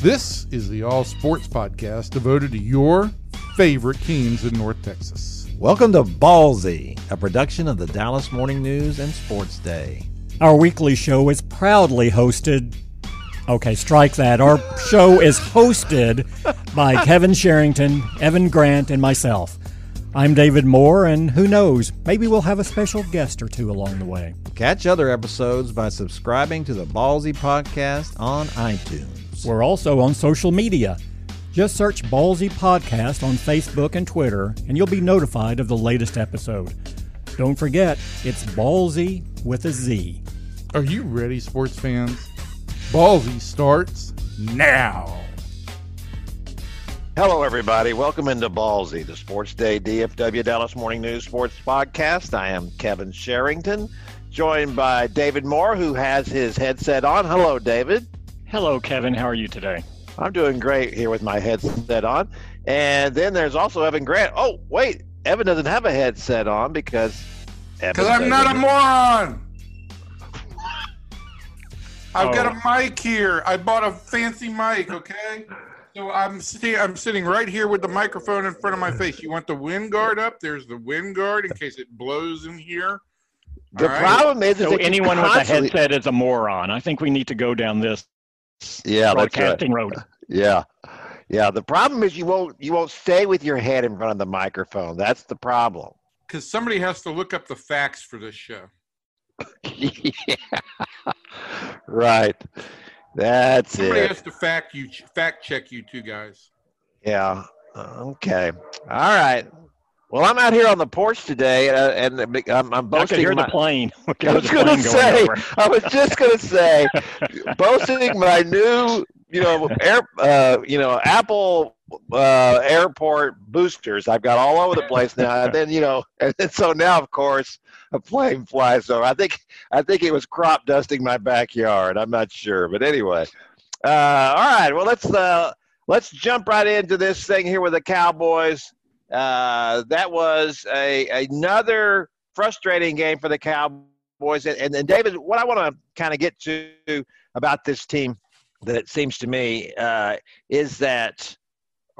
This is the All Sports Podcast devoted to your favorite teams in North Texas. Welcome to Ballzy, a production of the Dallas Morning News and Sports Day. Our weekly show is proudly hosted. Okay, strike that. Our show is hosted by Kevin Sherrington, Evan Grant, and myself. I'm David Moore, and who knows, maybe we'll have a special guest or two along the way. Catch other episodes by subscribing to the Ballzy Podcast on iTunes. We're also on social media. Just search Ballzy Podcast on Facebook and Twitter, and you'll be notified of the latest episode. Don't forget, it's Ballzy with a Z. Are you ready, sports fans? Ballzy starts now. Hello, everybody. Welcome into Ballzy, the Sports Day DFW Dallas Morning News Sports Podcast. I am Kevin Sherrington, joined by David Moore, who has his headset on. Hello, David. Hello, Kevin. How are you today? I'm doing great here with my headset on. And then there's also Evan Grant. Oh, wait. Evan doesn't have a headset on because. Because I'm not a moron. I've Oh. got a oh. mic here. I bought a fancy mic, okay? So I'm sitting I'm sitting right here with the microphone in front of my face. You want the wind guard up? There's the wind guard in case it blows in here. The All right. problem is, is So that you anyone with a headset is a moron. I think we need to go down this Yeah, that's right. broadcasting road. Yeah. Yeah. The problem is you won't you won't stay with your head in front of the microphone. That's the problem. Because somebody has to look up the facts for this show. yeah. Right. That's Somebody it. has to fact you fact check you two guys. Yeah. Okay. All right. Well, I'm out here on the porch today, uh, and I'm, I'm I could boasting. hear my, the plane. I was going to say. over. I was just going to say, boasting my new, you know, air, uh, you know, Apple uh, airport boosters. I've got all over the place now. And then, you know, and then, so now, of course, a plane flies over. I think, I think it was crop dusting my backyard. I'm not sure, but anyway. Uh, all right. Well, let's uh, let's jump right into this thing here with the Cowboys. Uh, that was a another frustrating game for the Cowboys. And, and, David, what I want to kind of get to about this team that it seems to me uh, is that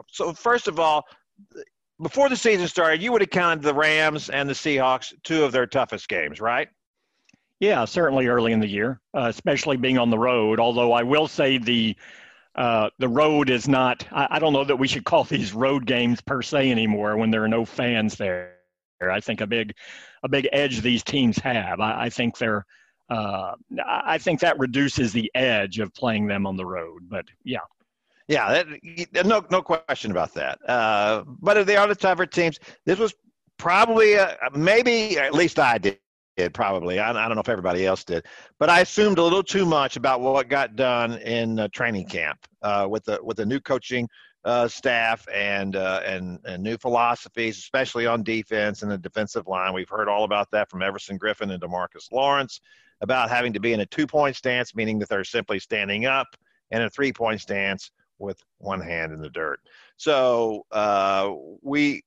so first of all, before the season started, you would have counted the Rams and the Seahawks two of their toughest games, right? Yeah, certainly early in the year, uh, especially being on the road. Although I will say the uh, the road is not. I, I don't know that we should call these road games per se anymore when there are no fans there. I think a big a big edge these teams have. I, I think they're. Uh, I think that reduces the edge of playing them on the road. But yeah, Yeah, that, no, no question about that. Uh, but they are the tougher teams. This was probably, uh, maybe at least I did. Probably, I, I don't know if everybody else did, but I assumed a little too much about what got done in uh, training camp uh, with the with the new coaching uh, staff and, uh, and and new philosophies, especially on defense and the defensive line. We've heard all about that from Everson Griffen and Demarcus Lawrence about having to be in a two point stance, meaning that they're simply standing up, and a three point stance with one hand in the dirt. So uh, we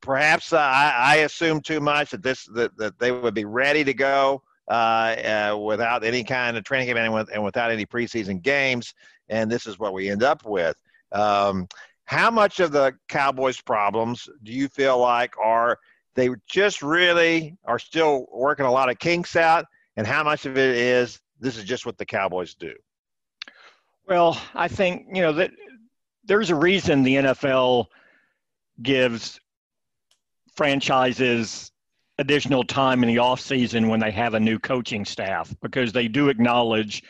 perhaps uh, I, I assumed too much that this that, that they would be ready to go uh, uh, without any kind of training camp and, with, and without any preseason games, and this is what we end up with. Um, how much of the Cowboys' problems do you feel like are they just really are still working a lot of kinks out, and how much of it is this is just what the Cowboys do? Well, I think you know that there's a reason the NFL gives franchises additional time in the off season when they have a new coaching staff because they do acknowledge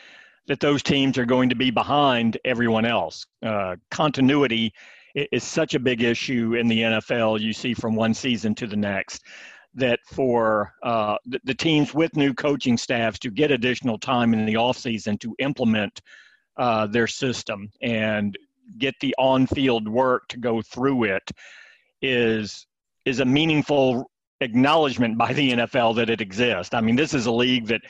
that those teams are going to be behind everyone else. Uh, continuity is such a big issue in the NFL. You see from one season to the next that for uh, the, the teams with new coaching staffs to get additional time in the offseason to implement uh, their system and get the on-field work to go through it is is a meaningful acknowledgement by the NFL that it exists. I mean, this is a league that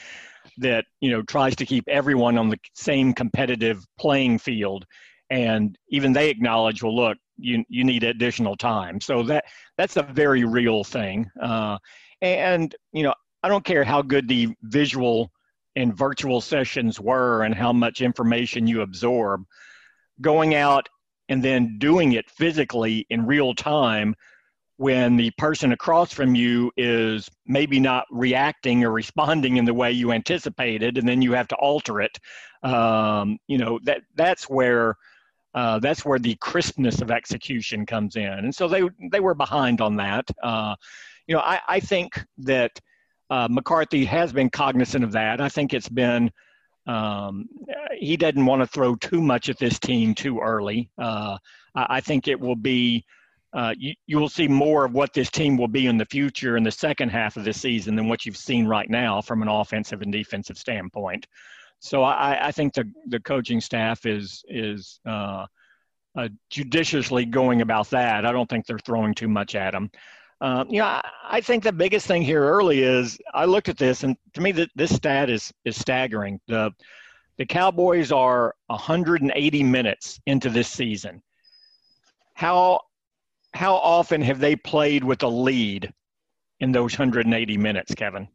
that you know tries to keep everyone on the same competitive playing field, and even they acknowledge, well, look, you you need additional time. So that that's a very real thing. Uh, and you know, I don't care how good the visual and virtual sessions were and how much information you absorb. going out and then doing it physically in real time when the person across from you is maybe not reacting or responding in the way you anticipated, and then you have to alter it. Um, you know that that's where uh, that's where the crispness of execution comes in, and so they they were behind on that. Uh, you know, I, I think that uh, McCarthy has been cognizant of that. I think it's been um, he doesn't want to throw too much at this team too early. Uh, I, think it will be uh, you, you will see more of what this team will be in the future in the second half of the season than what you've seen right now from an offensive and defensive standpoint. So I, I think the the coaching staff is is uh, uh, judiciously going about that. I don't think they're throwing too much at them. Uh, you know, I, I, think the biggest thing here early is I looked at this, and to me, the, this stat is is staggering. The the Cowboys are 180 minutes into this season. How how often have they played with a lead in those 180 minutes, Kevin?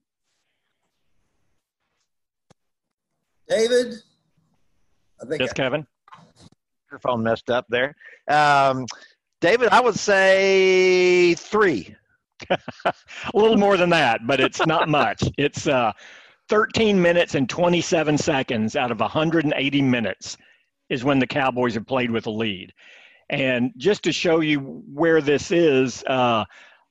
David, I think yes, I, Kevin. Your phone messed up there. Um, David, I would say three. a little more than that, but it's not much. It's uh, 13 minutes and 27 seconds out of 180 minutes is when the Cowboys have played with a lead. And just to show you where this is, uh,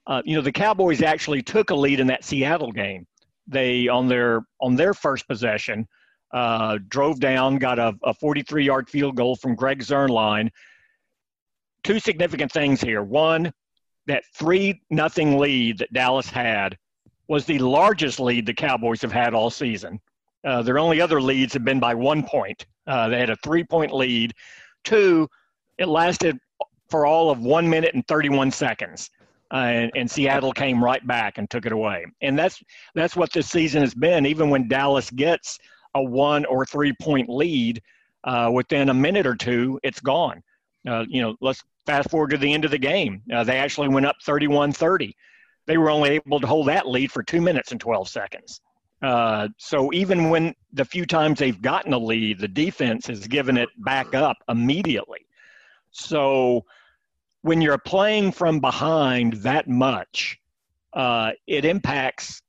uh, you know, the Cowboys actually took a lead in that Seattle game. They on their on their first possession uh, drove down, got a, a 43 yard field goal from Greg Zuerlein. Two significant things here. One, that three nothing lead that Dallas had was the largest lead the Cowboys have had all season. Uh, their only other leads have been by one point. Uh, they had a three point lead. Two, it lasted for all of one minute and 31 seconds. Uh, and, and, Seattle came right back and took it away. And that's that's what this season has been. Even when Dallas gets a one or three point lead, uh, within a minute or two, it's gone. Uh, you know, let's fast forward to the end of the game. Uh, they actually went up 31-30. They were only able to hold that lead for two minutes and 12 seconds. Uh, so even when the few times they've gotten a lead, the defense has given it back up immediately. So when you're playing from behind that much, uh, it impacts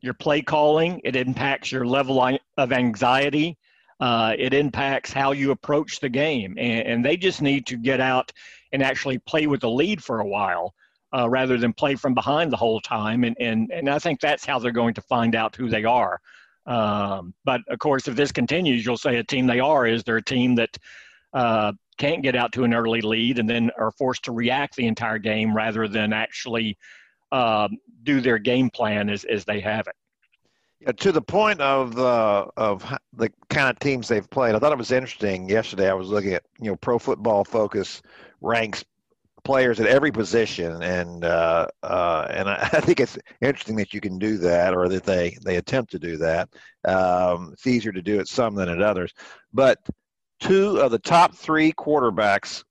your play calling, it impacts your level of anxiety, uh, it impacts how you approach the game. And, and, they just need to get out and actually play with the lead for a while. Uh, rather than play from behind the whole time, and, and and I think that's how they're going to find out who they are. Um, but of course, if this continues, you'll say a team they are is they're a team that uh, can't get out to an early lead and then are forced to react the entire game rather than actually uh, do their game plan as, as they have it. Yeah, to the point of the of the kind of teams they've played, I thought it was interesting. Yesterday, I was looking at you know Pro Football Focus ranks players at every position, and uh, uh, and I, I, think it's interesting that you can do that, or that they they attempt to do that. Um, it's easier to do it some than at others, but two of the top three quarterbacks,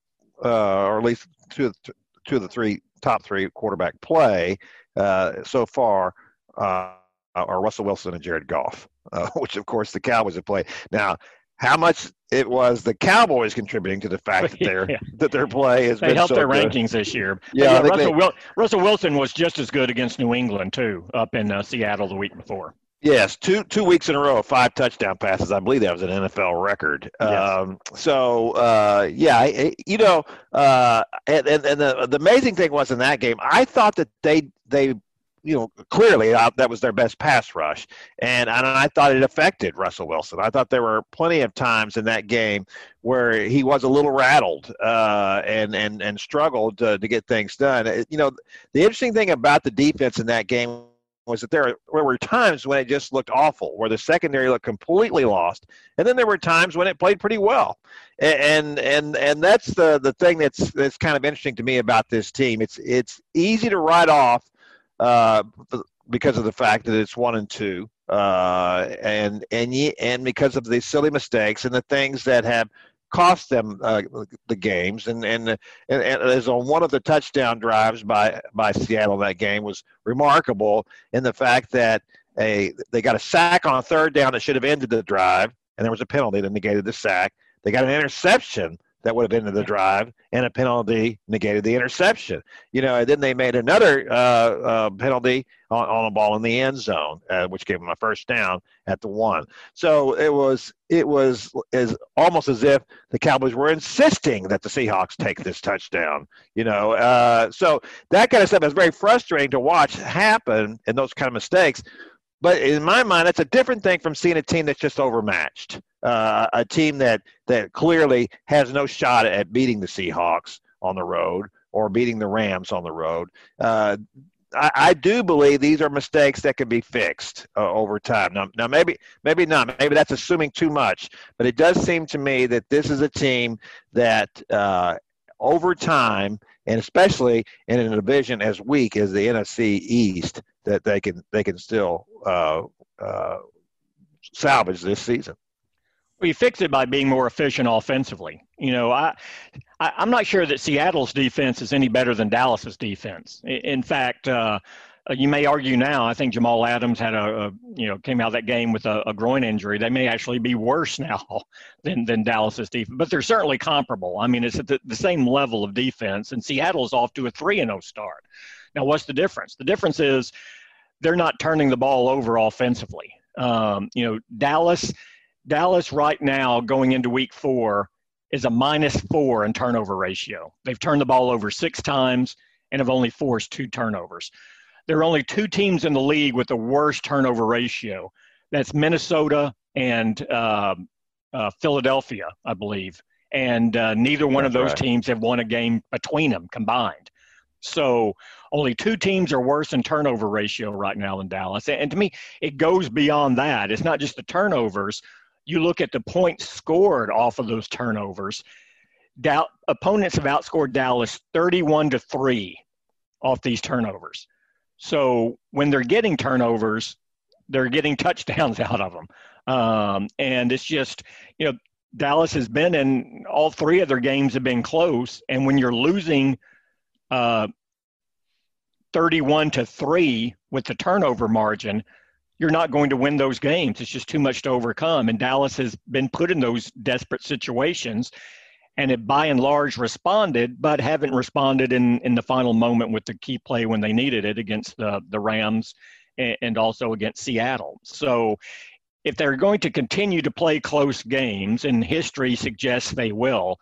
uh, or at least two of, the, two of the three top three quarterback play uh, so far uh, are Russell Wilson and Jared Goff, uh, which of course the Cowboys have played. Now, how much it was the Cowboys contributing to the fact that their yeah. that their play has they helped so their good. rankings this year. Yeah, yeah Russell, they, Wil- Russell, Wilson was just as good against New England too, up in uh, Seattle the week before. Yes, two two weeks in a row, five touchdown passes. I believe that was an NFL record. Yes. Um, so uh, yeah, you know, uh, and, and, and the the amazing thing was in that game, I thought that they they you know clearly uh, that was their best pass rush, and and I thought it affected Russell Wilson. I thought there were plenty of times in that game where he was a little rattled uh, and and and struggled to, to get things done. It, you know, the interesting thing about the defense in that game was that there, there were times when it just looked awful, where the secondary looked completely lost, and then there were times when it played pretty well, and and and that's the the thing that's that's kind of interesting to me about this team. It's it's easy to write off uh, because of the fact that it's one and two, uh, and and and because of the silly mistakes and the things that have cost them uh, the games. And, and and and as on one of the touchdown drives by by Seattle that game was remarkable in the fact that a they got a sack on a third down that should have ended the drive, and there was a penalty that negated the sack. They got an interception that would have ended the drive, and a penalty negated the interception. You know, and then they made another uh, uh, penalty on, on a ball in the end zone, uh, which gave them a first down at the one. So it was it was as almost as if the Cowboys were insisting that the Seahawks take this touchdown. You know, uh, so that kind of stuff is very frustrating to watch happen, and those kind of mistakes. But in my mind, that's a different thing from seeing a team that's just overmatched, uh, a team that that clearly has no shot at beating the Seahawks on the road or beating the Rams on the road. Uh, I, do believe these are mistakes that can be fixed uh, over time. Now, now maybe maybe not. Maybe that's assuming too much. But it does seem to me that this is a team that uh, over time, and especially in a division as weak as the NFC East, that they can they can still uh, uh, salvage this season. Well, you fix it by being more efficient offensively. You know, I, I am not sure that Seattle's defense is any better than Dallas's defense. In fact, uh, you may argue now. I think Jamal Adams had a, a you know came out that game with a, a, groin injury. They may actually be worse now than than Dallas's defense, but they're certainly comparable. I mean, it's at the, the same level of defense, and Seattle's off to a three and zero oh start. Now, what's the difference? The difference is they're not turning the ball over offensively. Um, you know, Dallas, Dallas right now going into week four is a minus four in turnover ratio. They've turned the ball over six times and have only forced two turnovers. There are only two teams in the league with the worst turnover ratio. That's Minnesota and uh, uh, Philadelphia, I believe. And uh, neither one That's of those right. teams have won a game between them combined. So only two teams are worse in turnover ratio right now than Dallas. And to me, it goes beyond that. It's not just the turnovers. You look at the points scored off of those turnovers. Opponents have outscored Dallas 31 to 3 off these turnovers. So when they're getting turnovers, they're getting touchdowns out of them. Um, and it's just, you know, Dallas has been in all three of their games have been close. And when you're losing – uh, 31 to 3 with the turnover margin, you're not going to win those games. It's just too much to overcome. And Dallas has been put in those desperate situations and it by and large responded, but haven't responded in, in the final moment with the key play when they needed it against the, the Rams and, and also against Seattle. So if they're going to continue to play close games, and history suggests they will,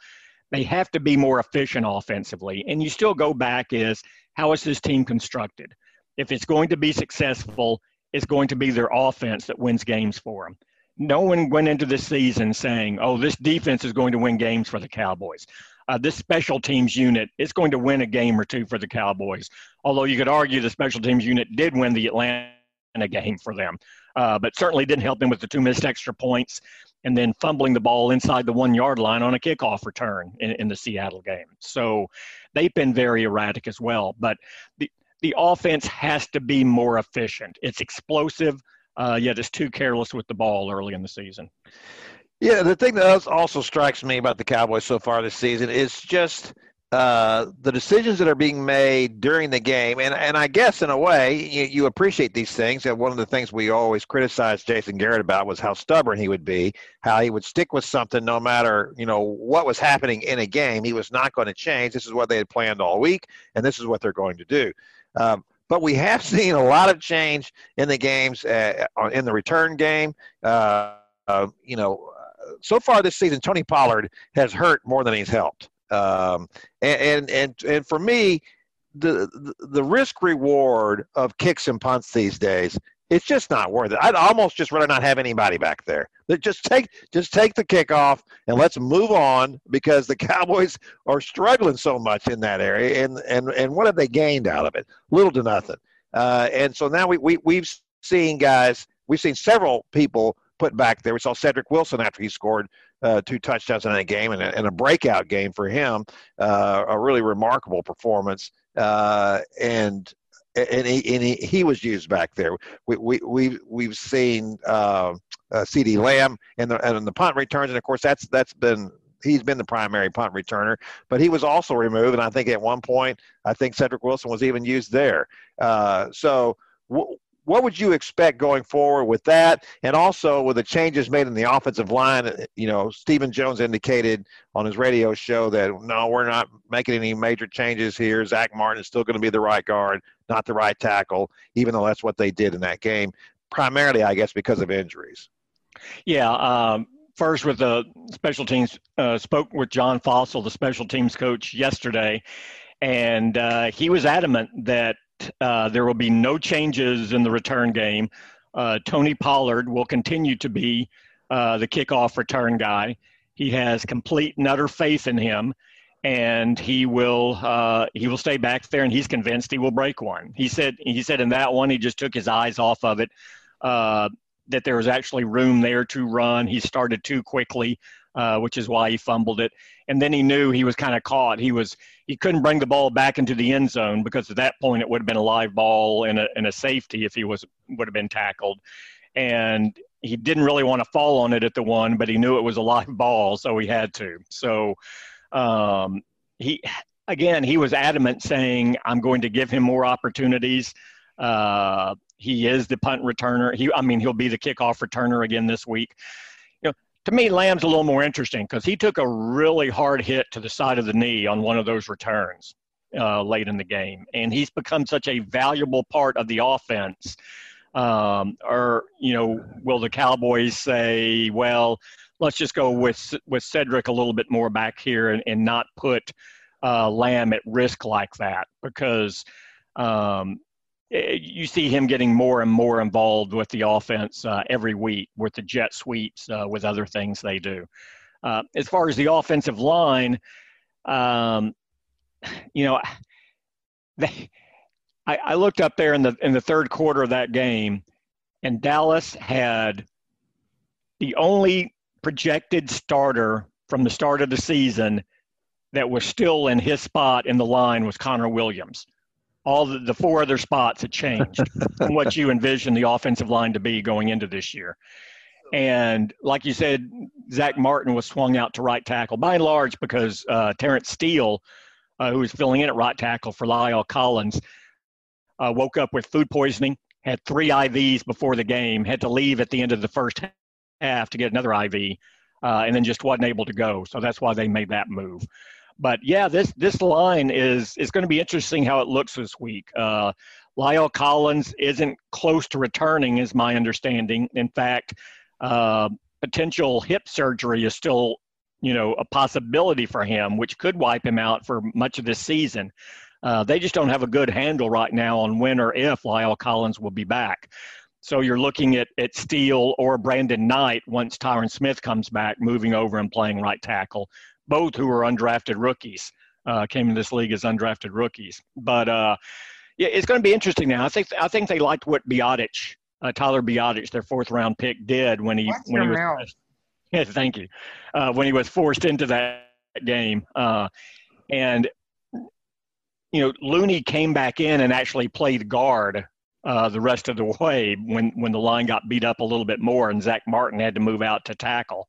they have to be more efficient offensively. And you still go back is how is this team constructed? If it's going to be successful, it's going to be their offense that wins games for them. No one went into this season saying, oh, this defense is going to win games for the Cowboys. Uh, this special teams unit is going to win a game or two for the Cowboys. Although you could argue the special teams unit did win the Atlanta game for them, uh, but certainly didn't help them with the two missed extra points and then fumbling the ball inside the one yard line on a kickoff return in, in the Seattle game. So they've been very erratic as well. But the, the offense has to be more efficient. It's explosive, uh, yet it's too careless with the ball early in the season. Yeah, the thing that also strikes me about the Cowboys so far this season is just uh, the decisions that are being made during the game, and, and I guess in a way you, you appreciate these things. And one of the things we always criticized Jason Garrett about was how stubborn he would be, how he would stick with something no matter you know what was happening in a game. He was not going to change. This is what they had planned all week, and this is what they're going to do. Um, but we have seen a lot of change in the games uh, in the return game. Uh, uh, you know, so far this season, Tony Pollard has hurt more than he's helped. Um, and, and, and for me, the, the risk reward of kicks and punts these days, it's just not worth it. I'd almost just rather not have anybody back there. Just take just take the kickoff and let's move on because the Cowboys are struggling so much in that area. And and and what have they gained out of it? Little to nothing. Uh, and so now we, we we've seen guys, we've seen several people put back there. We saw Cedric Wilson after he scored uh, two touchdowns in that game and a, and a breakout game for him. Uh, a really remarkable performance. Uh, and and he, and he, he was used back there. We, we, we, we've seen uh, uh, CeeDee Lamb and the, and the punt returns. And of course, that's, that's been, he's been the primary punt returner, but he was also removed. And I think at one point, I think Cedric Wilson was even used there. Uh, so what would you expect going forward with that? And also with the changes made in the offensive line, you know, Stephen Jones indicated on his radio show that no, we're not making any major changes here. Zach Martin is still going to be the right guard, not the right tackle, even though that's what they did in that game, primarily, I guess, because of injuries. Yeah. Um, first, with the special teams, uh, spoke with John Fassel, the special teams coach, yesterday, and uh, he was adamant that uh, there will be no changes in the return game. Uh, Tony Pollard will continue to be uh, the kickoff return guy. He has complete and utter faith in him, and he will uh, he will stay back there. And he's convinced he will break one. He said he said in that one he just took his eyes off of it. Uh, that there was actually room there to run. He started too quickly uh, which is why he fumbled it. And then he knew he was kind of caught. He was he couldn't bring the ball back into the end zone because at that point it would have been a live ball and a, and a safety if he was would have been tackled. And he didn't really want to fall on it at the one, but he knew it was a live ball, so he had to. So um, he again he was adamant, saying, "I'm going to give him more opportunities." Uh, he is the punt returner. He, I mean, he'll be the kickoff returner again this week to me, Lamb's a little more interesting because he took a really hard hit to the side of the knee on one of those returns uh, late in the game, and he's become such a valuable part of the offense. Um, or you know, will the Cowboys say, "Well, let's just go with with Cedric a little bit more back here and, and not put uh, Lamb at risk like that?" Because um, you see him getting more and more involved with the offense uh, every week with the jet sweeps, uh, with other things they do. Uh, as far as the offensive line, um, you know, they, I, I looked up there in the in the third quarter of that game, and Dallas had the only projected starter from the start of the season that was still in his spot in the line was Connor Williams all the, the four other spots had changed from what you envisioned the offensive line to be going into this year. And like you said, Zach Martin was swung out to right tackle by and large because uh, Terence Steele, uh, who was filling in at right tackle for La'el Collins, uh, woke up with food poisoning, had three IVs before the game, had to leave at the end of the first half to get another IV, uh, and then just wasn't able to go. So that's why they made that move. But yeah, this this line is is going to be interesting how it looks this week. Uh, La'el Collins isn't close to returning, is my understanding. In fact, uh, potential hip surgery is still, you know, a possibility for him, which could wipe him out for much of this season. Uh, they just don't have a good handle right now on when or if La'el Collins will be back. So you're looking at, at Steele or Brandon Knight once Tyron Smith comes back, moving over and playing right tackle both who are undrafted rookies, uh, came in this league as undrafted rookies. But uh, yeah, it's going to be interesting now. I think I think they liked what Biadasz, uh, Tyler Biadasz, their fourth round pick, did when he when he was. mouth. Yeah, thank you. Uh, when he was forced into that game, uh, and you know Looney came back in and actually played guard uh, the rest of the way when when the line got beat up a little bit more, and Zach Martin had to move out to tackle.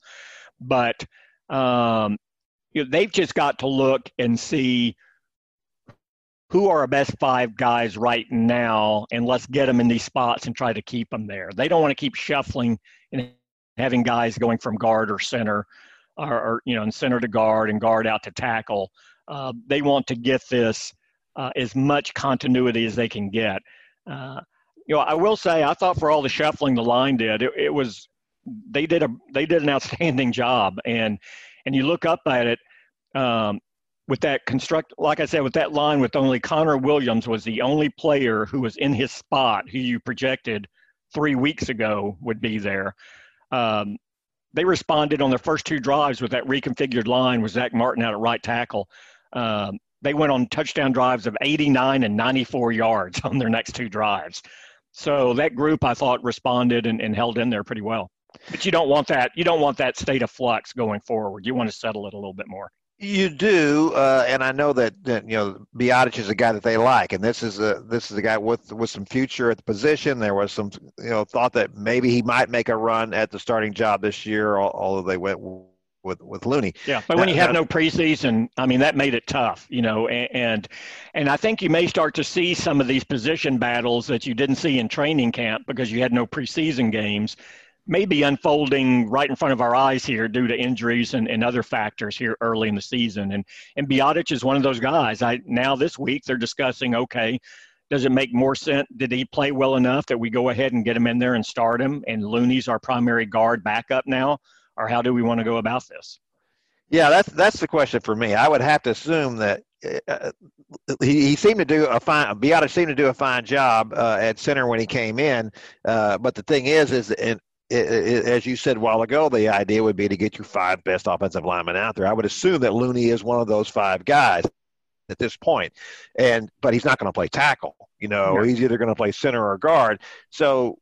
But um, you know, they've just got to look and see who are our best five guys right now, and let's get them in these spots and try to keep them there. They don't want to keep shuffling and having guys going from guard or center, or, or you know, and center to guard and guard out to tackle. Uh, they want to get this uh, as much continuity as they can get. Uh, you know, I will say, I thought for all the shuffling the line did, it, it was they did a they did an outstanding job, and and you look up at it um, with that construct, like I said, with that line with only Connor Williams was the only player who was in his spot who you projected three weeks ago would be there. Um, they responded on their first two drives with that reconfigured line with Zach Martin out at right tackle. Um, they went on touchdown drives of 89 and 94 yards on their next two drives. So that group, I thought, responded and, and held in there pretty well. But you don't want that. You don't want that state of flux going forward. You want to settle it a little bit more. You do, uh, and I know that, that you know Biadasz is a guy that they like, and this is a this is a guy with with some future at the position. There was some you know thought that maybe he might make a run at the starting job this year, although they went with with Looney. Yeah, but when you have Uh, no preseason, I mean that made it tough, you know, and, and and I think you may start to see some of these position battles that you didn't see in training camp because you had no preseason games, maybe unfolding right in front of our eyes here due to injuries and, and other factors here early in the season. And and Biadasz is one of those guys. I now this week they're discussing, okay, does it make more sense? Did he play well enough that we go ahead and get him in there and start him? And Looney's our primary guard backup now, or how do we want to go about this? Yeah, that's that's the question for me. I would have to assume that uh, he, he seemed to do a fine. Biadasz seemed to do a fine job uh, at center when he came in. Uh, but the thing is, is and it, it, as you said a while ago, the idea would be to get your five best offensive linemen out there. I would assume that Looney is one of those five guys at this point, and but he's not going to play tackle. You know, Yeah. he's either going to play center or guard. So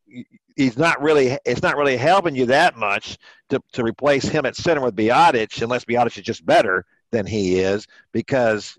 he's not really. It's not really helping you that much to to replace him at center with Biadasz, unless Biadasz is just better than he is, because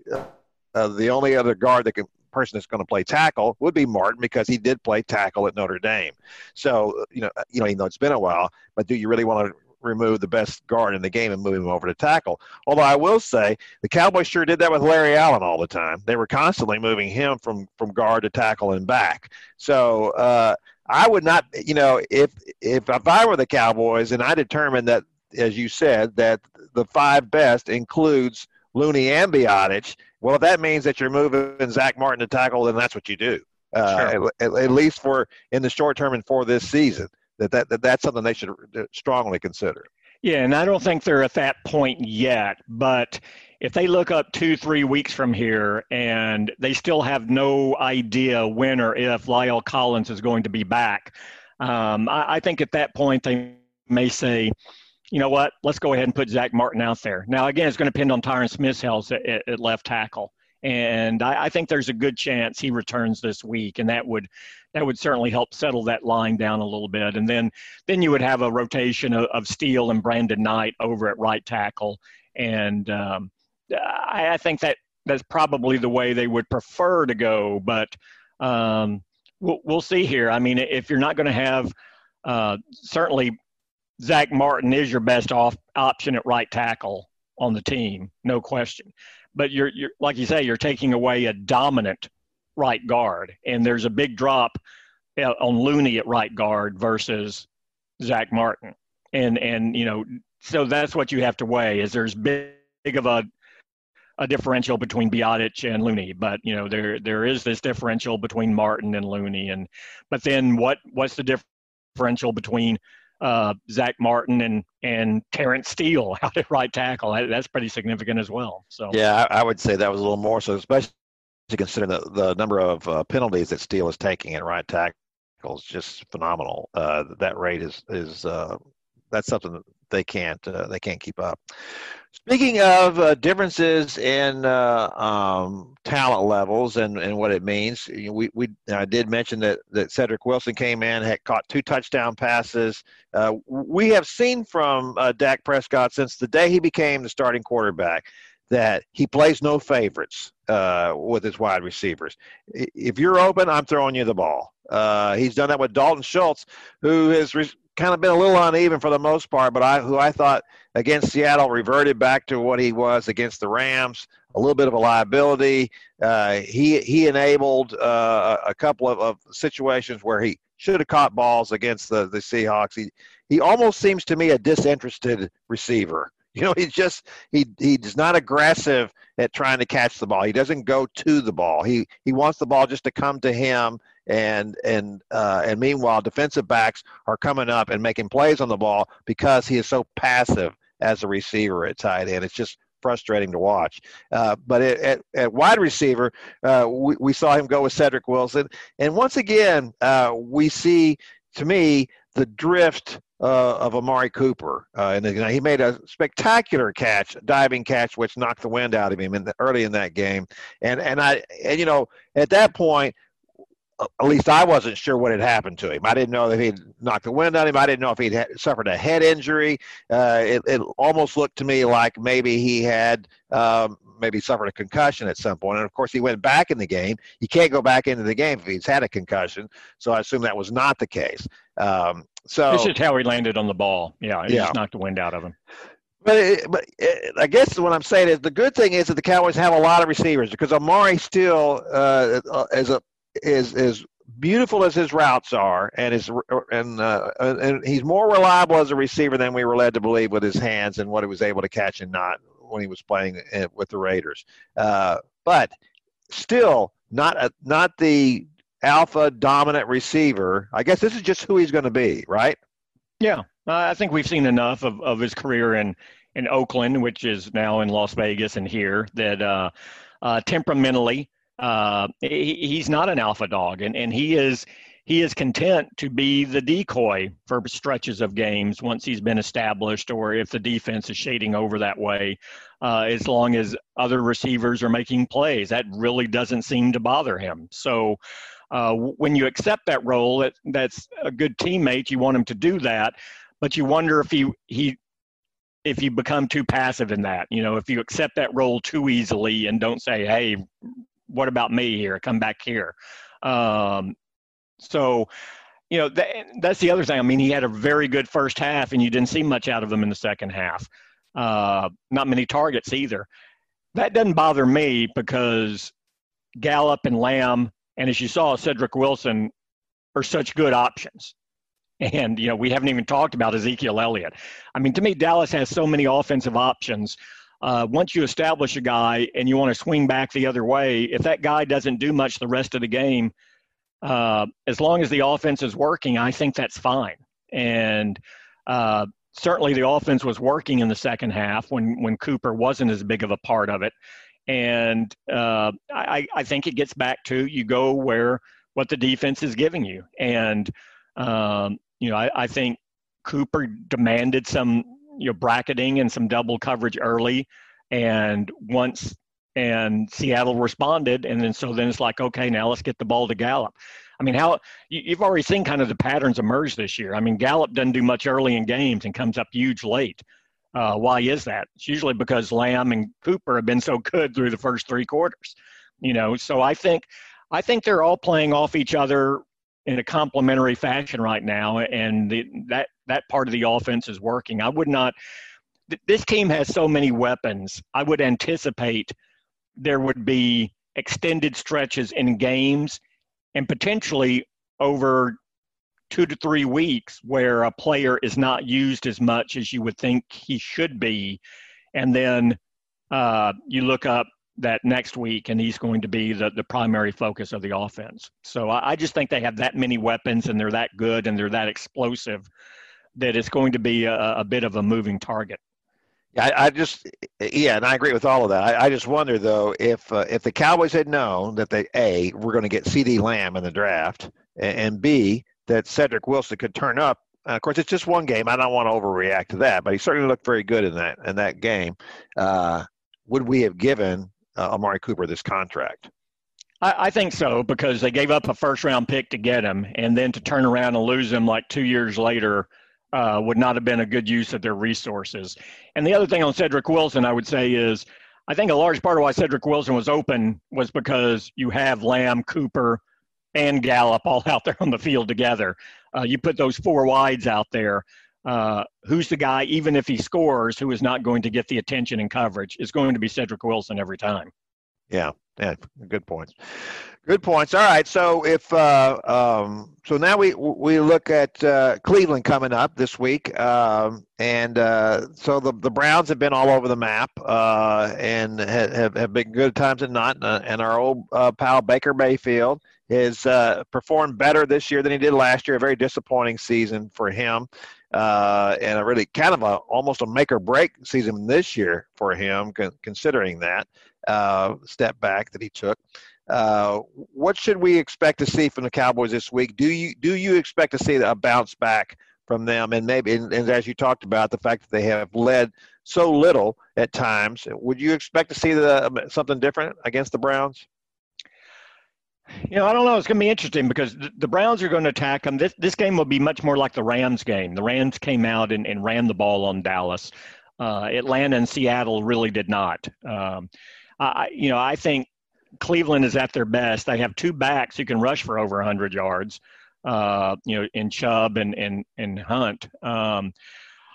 uh, the only other guard that can person that's going to play tackle would be Martin because he did play tackle at Notre Dame. So you know, you know, even though it's been a while, but do you really want to remove the best guard in the game and move him over to tackle? Although I will say the Cowboys sure did that with Larry Allen all the time. They were constantly moving him from from guard to tackle and back. So. Uh, I would not, you know, if if if I were the Cowboys and I determined that, as you said, that the five best includes Looney and Biadasz, well, if that means that you're moving Zach Martin to tackle, then that's what you do. Uh, Sure. at, at least for in the short term and for this season, that, that, that that's something they should strongly consider. Yeah, and I don't think they're at that point yet. But if they look up two, three weeks from here and they still have no idea when or if La'el Collins is going to be back, um, I, I think at that point they may say, you know what, let's go ahead and put Zach Martin out there. Now, again, it's going to depend on Tyron Smith's health at, at, left tackle. And I, I think there's a good chance he returns this week, and that would that would certainly help settle that line down a little bit. And then then you would have a rotation of, of Steele and Brandon Knight over at right tackle, and um, I, I think that that's probably the way they would prefer to go. But um, we'll, we'll see here. I mean, if you're not going to have uh, certainly Zach Martin is your best off option at right tackle on the team, no question. But you're, you're like you say, you're taking away a dominant right guard, and there's a big drop uh, on Looney at right guard versus Zach Martin, and and you know, so that's what you have to weigh. Is there's big, big of a a differential between Biadasz and Looney, but you know there there is this differential between Martin and Looney, and but then what what's the differential between uh, Zach Martin and and Terence Steele out at right tackle? That- That's pretty significant as well. So Yeah, I, I would say that was a little more so, especially considering the, the number of uh, penalties that Steele is taking at right tackle is just phenomenal. Uh, that rate is is uh, that's something that they can't uh, they can't keep up. Speaking of uh, differences in uh, um, talent levels and, and what it means, we, we I did mention that, that Cedric Wilson came in, had caught two touchdown passes. Uh, we have seen from uh, Dak Prescott since the day he became the starting quarterback that he plays no favorites uh, with his wide receivers. If you're open, I'm throwing you the ball. Uh, he's done that with Dalton Schultz, who has re- kind of been a little uneven for the most part, but I who I thought against Seattle reverted back to what he was against the Rams. A little bit of a liability. Uh, he he enabled uh, a couple of, of situations where he should have caught balls against the the Seahawks. He he almost seems to me a disinterested receiver. You know, he's just he he's not aggressive at trying to catch the ball. He doesn't go to the ball. He he wants the ball just to come to him. And and uh, and meanwhile, defensive backs are coming up and making plays on the ball because he is so passive as a receiver at tight end. It's just frustrating to watch. Uh, but at, at, at wide receiver, uh, we, we saw him go with Cedric Wilson, and once again, uh, we see to me the drift uh, of Amari Cooper. Uh, and he made a spectacular catch, diving catch, which knocked the wind out of him in the, early in that game. And and I and you know at that point, at least I wasn't sure what had happened to him. I didn't know that he'd knocked the wind out of him. I didn't know if he'd had, suffered a head injury. Uh, it, it almost looked to me like maybe he had um, maybe suffered a concussion at some point. And of course, he went back in the game. You can't go back into the game if he's had a concussion. So I assume that was not the case. Um, so this is how he landed on the ball. Yeah, he Yeah. just knocked the wind out of him. But, it, but it, I guess what I'm saying is the good thing is that the Cowboys have a lot of receivers because Amari still uh, is a is is beautiful as his routes are, and is and uh, and he's more reliable as a receiver than we were led to believe with his hands and what he was able to catch and not when he was playing uh, with the Raiders. Uh, but still, not a, not the alpha dominant receiver. I guess this is just who he's going to be, right? Yeah, I think we've seen enough of, of his career in in Oakland, which is now in Las Vegas and here, that uh, uh, temperamentally uh, he, he's not an alpha dog, and, and he is he is content to be the decoy for stretches of games once he's been established, or if the defense is shading over that way, uh, as long as other receivers are making plays. That really doesn't seem to bother him. So. Uh, when you accept that role, that, that's a good teammate. You want him to do that, but you wonder if he he if you become too passive in that. You know, if you accept that role too easily and don't say, "Hey, what about me here? Come back here. Um, so, you know, that, that's the other thing. I mean, he had a very good first half, and you didn't see much out of him in the second half. Uh, not many targets either. That doesn't bother me because Gallup and Lamb, and as you saw, Cedric Wilson are such good options. And, you know, we haven't even talked about Ezekiel Elliott. I mean, to me, Dallas has so many offensive options uh, once you establish a guy and you want to swing back the other way, if that guy doesn't do much the rest of the game, uh, as long as the offense is working, I think that's fine. And uh, certainly the offense was working in the second half when when Cooper wasn't as big of a part of it. And uh, I, I think it gets back to you go where what the defense is giving you. And um, you know, I, I think Cooper demanded some you know bracketing and some double coverage early, and once and Seattle responded, and then so then it's like okay, now let's get the ball to Gallup. I mean, how you've already seen kind of the patterns emerge this year. I mean, Gallup doesn't do much early in games and comes up huge late. Uh, why is that? It's usually because Lamb and Cooper have been so good through the first three quarters. You know, so I think I think they're all playing off each other in a complementary fashion right now, and the, that that part of the offense is working. I would not. This team has so many weapons. I would anticipate there would be extended stretches in games, and potentially over two to three weeks where a player is not used as much as you would think he should be, and then uh, you look up that next week, and he's going to be the, the primary focus of the offense. So I, I, just think they have that many weapons, and they're that good, and they're that explosive that it's going to be a, a bit of a moving target. Yeah, I, I, just yeah, and I agree with all of that. I, I just wonder though if uh, if the Cowboys had known that they a we're going to get CeeDee Lamb in the draft, and, and b that Cedric Wilson could turn up. Uh, of course, it's just one game. I don't want to overreact to that, but he certainly looked very good in that in that game. Uh, would we have given uh, Amari Cooper this contract? I, I think so because they gave up a first round pick to get him, and then to turn around and lose him like two years later uh, would not have been a good use of their resources. And the other thing on Cedric Wilson, I would say is, I think a large part of why Cedric Wilson was open was because you have Lamb, Cooper, and Gallup all out there on the field together. Uh, you put those four wides out there. Uh, who's the guy, even if he scores, who is not going to get the attention and coverage? Is going to be Cedric Wilson every time. Yeah, yeah, good points. Good points. All right. So if uh, um, so now we we look at uh, Cleveland coming up this week, um, and uh, so the the Browns have been all over the map uh, and have have been good times and not. Uh, and our old uh, pal Baker Mayfield has performed better this year than he did last year. A very disappointing season for him. and a really kind of a almost a make or break season this year for him, considering that step back that he took. Uh, what should we expect to see from the Cowboys this week? Do you do you expect to see a bounce back from them? And maybe, and, and as you talked about, the fact that they have led so little at times, would you expect to see the, um, something different against the Browns? You know, I don't know. It's going to be interesting because the Browns are going to attack them. This this game will be much more like the Rams game. The Rams came out and, and ran the ball on Dallas. Uh, Atlanta and Seattle really did not. Um, I, you know, I think Cleveland is at their best. They have two backs who can rush for over 100 yards, uh, you know, in Chubb and, and, and Hunt. Um,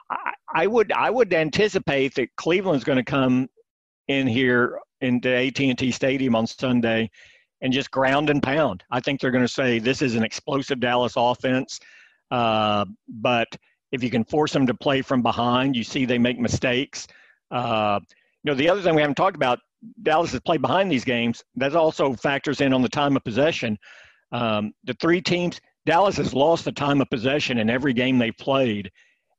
I, I would I would anticipate that Cleveland's going to come in here into AT&T Stadium on Sunday and just ground and pound. I think they're going to say this is an explosive Dallas offense, uh, but if you can force them to play from behind, you see they make mistakes. Uh, you know, the other thing we haven't talked about, Dallas has played behind these games. That also factors in on the time of possession. Um, the three teams, Dallas has lost the time of possession in every game they've played,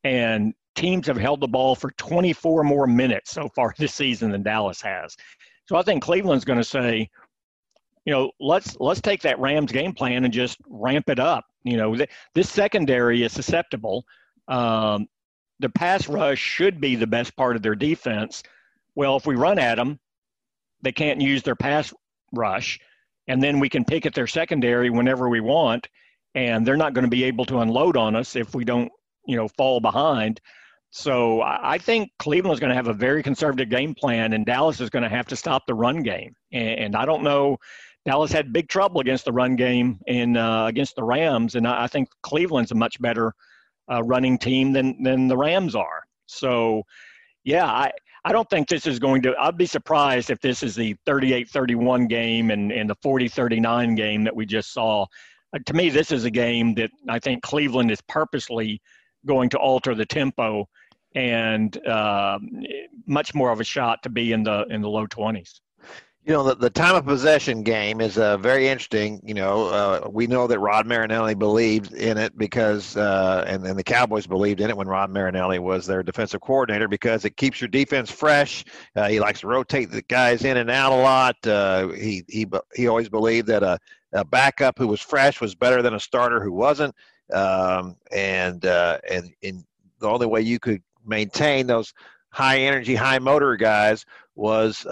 and teams have held the ball for 24 more minutes so far this season than Dallas has. So I think Cleveland's going to say, you know, let's let's take that Rams game plan and just ramp it up. You know, th- this secondary is susceptible. Um, the pass rush should be the best part of their defense. Well, if we run at them, they can't use their pass rush, and then we can pick at their secondary whenever we want, and they're not going to be able to unload on us if we don't, you know, fall behind. So I think Cleveland is going to have a very conservative game plan, and Dallas is going to have to stop the run game. And I don't know. Dallas had big trouble against the run game in uh, against the Rams, and I think Cleveland's a much better uh, running team than than the Rams are. So, yeah, I I don't think this is going to. I'd be surprised if this is the 38-31 game and and the 40-39 game that we just saw. Uh, to me, this is a game that I think Cleveland is purposely going to alter the tempo and uh, much more of a shot to be in the in the low 20s you know, the, the time of possession game is uh, very interesting. You know, uh, we know that Rod Marinelli believed in it because, uh, and, and the Cowboys believed in it when Rod Marinelli was their defensive coordinator because it keeps your defense fresh. Uh, he likes to rotate the guys in and out a lot. Uh, he, he, he always believed that a, a backup who was fresh was better than a starter who wasn't. Um, and, uh, and, and the only way you could maintain those high energy, high motor guys was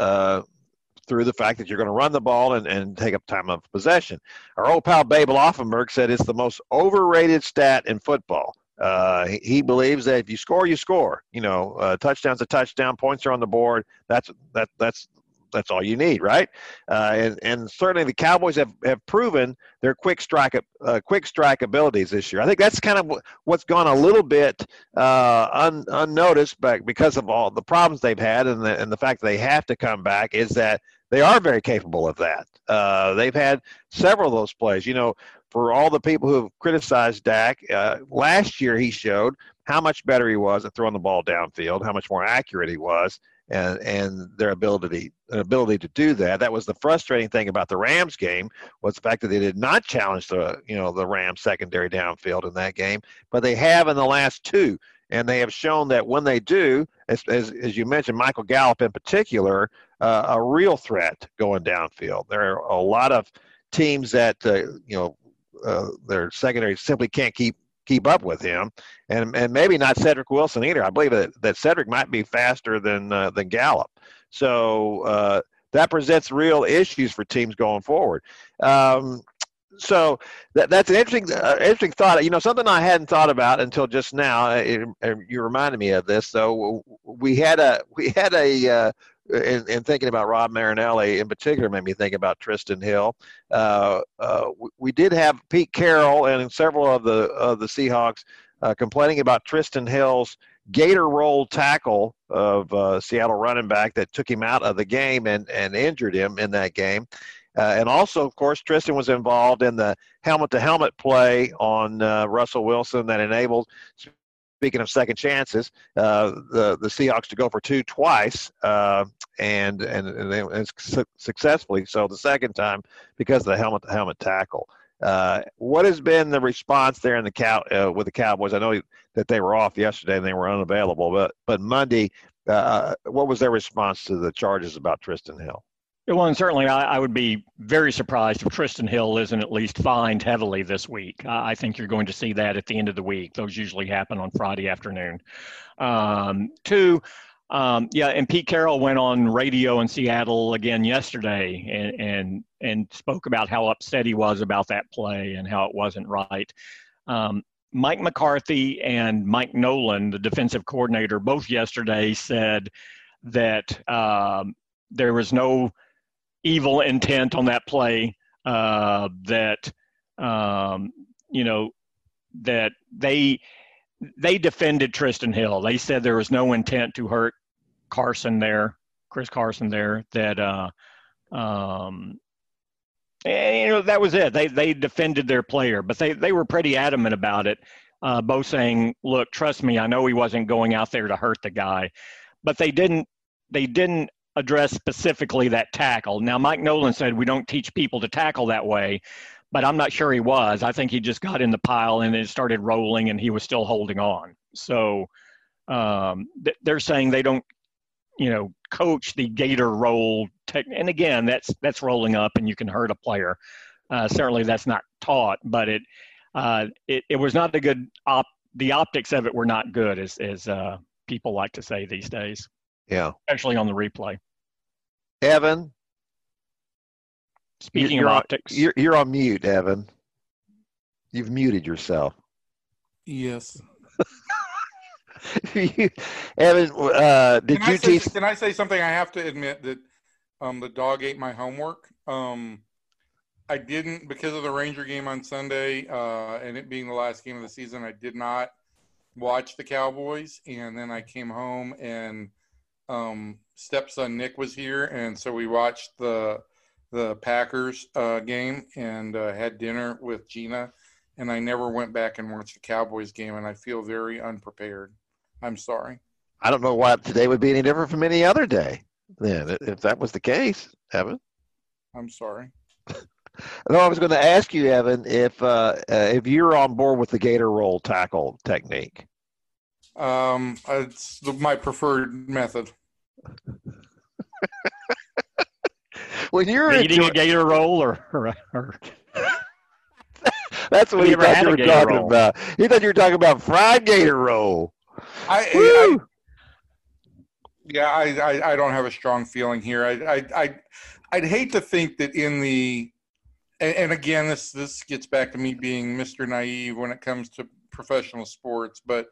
through the fact that you're going to run the ball and, and take up time of possession. Our old pal Babe Laufenberg said it's the most overrated stat in football. Uh, he, he, believes that if you score, you score. You know, uh, touchdowns a touchdown, points are on the board. That's that that's that's all you need, right? Uh, and and certainly the Cowboys have, have proven their quick strike uh, quick strike abilities this year. I think that's kind of what's gone a little bit uh, un, unnoticed, but because of all the problems they've had and the and the fact that they have to come back is that they are very capable of that. Uh, they've had several of those plays. You know, for all the people who have criticized Dak, uh, last year he showed how much better he was at throwing the ball downfield, how much more accurate he was, and and their ability ability to do that. That was the frustrating thing about the Rams game was the fact that they did not challenge the you know the Rams secondary downfield in that game, but they have in the last two and they have shown that when they do, as, as, as you mentioned, Michael Gallup in particular, uh, a real threat going downfield. There are a lot of teams that uh, you know uh, their secondary simply can't keep keep up with him, and and maybe not Cedric Wilson either. I believe that, that Cedric might be faster than uh, than Gallup. So uh, that presents real issues for teams going forward. Um, so that, that's an interesting, uh, interesting thought. You know, something I hadn't thought about until just now. It, it, you reminded me of this. So we had a we had a in, in, thinking about Rod Marinelli in particular made me think about Trysten Hill. Uh, uh, we, we, did have Pete Carroll and several of the of the Seahawks uh, complaining about Trysten Hill's gator roll tackle of uh, Seattle running back that took him out of the game and, and injured him in that game. Uh, and also, of course, Trysten was involved in the helmet to helmet play on uh, Russell Wilson that enabled, speaking of second chances, uh, the, the Seahawks to go for two twice uh, and, and, and, and su- successfully. So the second time because of the helmet helmet tackle. Uh, what has been the response there in the cow uh, with the Cowboys? I know that they were off yesterday and they were unavailable, but but Monday, what was their response to the charges about Trysten Hill? Well, and certainly I, I, would be very surprised if Trysten Hill isn't at least fined heavily this week. I, I think you're going to see that at the end of the week. Those usually happen on Friday afternoon. Um, two, um, yeah, and Pete Carroll went on radio in Seattle again yesterday and, and and spoke about how upset he was about that play and how it wasn't right. Um, Mike McCarthy and Mike Nolan, the defensive coordinator, both yesterday said that um, there was no evil intent on that play uh, that um, you know that they they defended Trysten Hill. They said there was no intent to hurt Carson there, Chris Carson there. That uh, um, and, you know that was it. They they defended their player, but they they were pretty adamant about it. Uh, both saying, "Look, trust me, I know he wasn't going out there to hurt the guy," but they didn't they didn't address specifically that tackle. Now, Mike Nolan said we don't teach people to tackle that way, but I'm not sure he was. I think he just got in the pile and it started rolling, and he was still holding on. So um, th- they're saying they don't, you know, coach the gator roll. Tech- and again, that's that's rolling up, and you can hurt a player. Uh, certainly, that's not taught, but it uh, it, it was not a good op. The optics of it were not good, as as uh, people like to say these days, Yeah. especially on the replay. Evan, Speaking you're of on, optics, you're, you're on mute, Evan. You've muted yourself. Yes. Evan, uh, did Can I, you say, teach? can I say something? I have to admit that um, the dog ate my homework. Um, I didn't because of the Ranger game on Sunday uh, and it being the last game of the season. I did not watch the Cowboys, and then I came home and um, stepson Nick was here, and so we watched the the Packers uh, game and uh, had dinner with Gina. And I never went back and watched the Cowboys game, and I feel very unprepared. I'm sorry. I don't know why today would be any different from any other day. Then, if that was the case, Evan. I'm sorry. No, I was going to ask you, Evan, if uh, uh, if you're on board with the gator roll tackle technique. Um, it's my preferred method. When you're eating a gator roll or, or, or that's what Have he you thought you were talking roll? about. He thought you were talking about fried gator roll. I, I, Woo! yeah, I, I, I don't have a strong feeling here. I, I, I, I'd hate to think that in the, and, and again, this this gets back to me being Mr. Naive when it comes to professional sports, but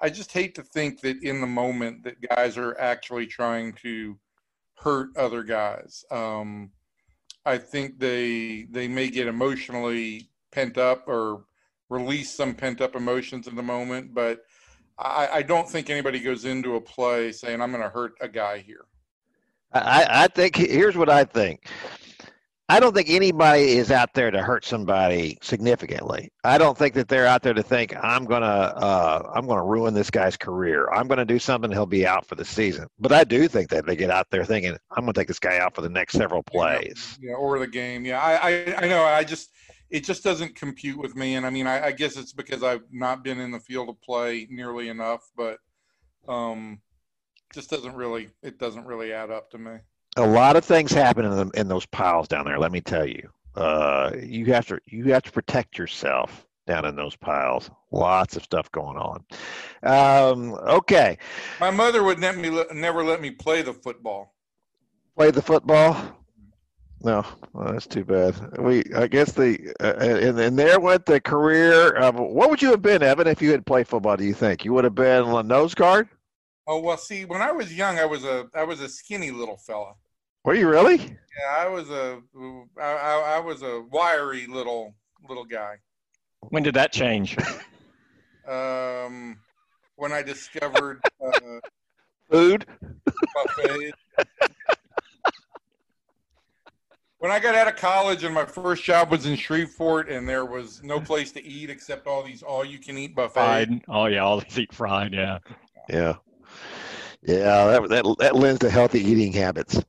I just hate to think that in the moment that guys are actually trying to hurt other guys. Um, I think they they may get emotionally pent up or release some pent up emotions in the moment, but I, I don't think anybody goes into a play saying I'm going to hurt a guy here. I, I think here's what I think. I don't think anybody is out there to hurt somebody significantly. I don't think that they're out there to think I'm gonna uh, I'm gonna ruin this guy's career. I'm gonna do something he'll be out for the season. But I do think that they get out there thinking I'm gonna take this guy out for the next several plays. Yeah, or the game. Yeah, I, I, I know. I just it just doesn't compute with me, and I mean, I, I guess it's because I've not been in the field of play nearly enough, but um, just doesn't really it doesn't really add up to me. A lot of things happen in them in those piles down there. Let me tell you. Uh, you have to you have to protect yourself down in those piles. Lots of stuff going on. Um, okay. My mother would let me never let me play the football. play the football? No, well, that's too bad. We, I guess the, uh, and, and there went the career of what would you have been, Evan, if you had played football? Do you think you would have been a nose guard? Oh well, see, when I was young, I was a I was a skinny little fella. Were you really? Yeah, I was a I, I, I was a wiry little little guy. when did that change? Um, when I discovered uh, Food? buffet. when I got out of college and my first job was in Shreveport, and there was no place to eat except all these all-you-can-eat buffets. fried. Oh yeah, all these eat fried. Yeah. Yeah. Yeah, that, that, that lends to healthy eating habits.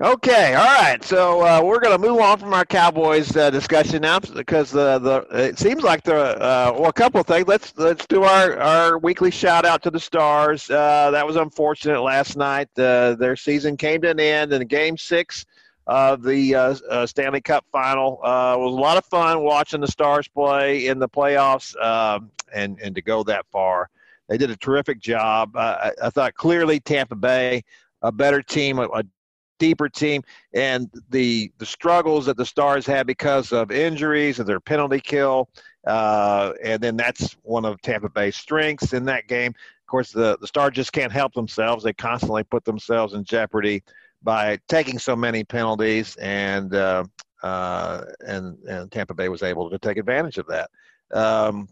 Okay, all right. So uh, we're going to move on from our Cowboys uh, discussion now because the, the it seems like the uh, well a couple of things. Let's let's do our, our weekly shout out to the Stars. Uh, that was unfortunate last night. Uh, their season came to an end in Game Six of the Stanley Cup Final. It was a lot of fun watching the Stars play in the playoffs um, and and to go that far. They did a terrific job. I, I thought clearly Tampa Bay, a better team, a deeper team, and the the struggles that the Stars had because of injuries and their penalty kill, uh, and then that's one of Tampa Bay's strengths in that game. Of course, the the Stars just can't help themselves; they constantly put themselves in jeopardy by taking so many penalties, and uh, uh, and and Tampa Bay was able to take advantage of that. Um,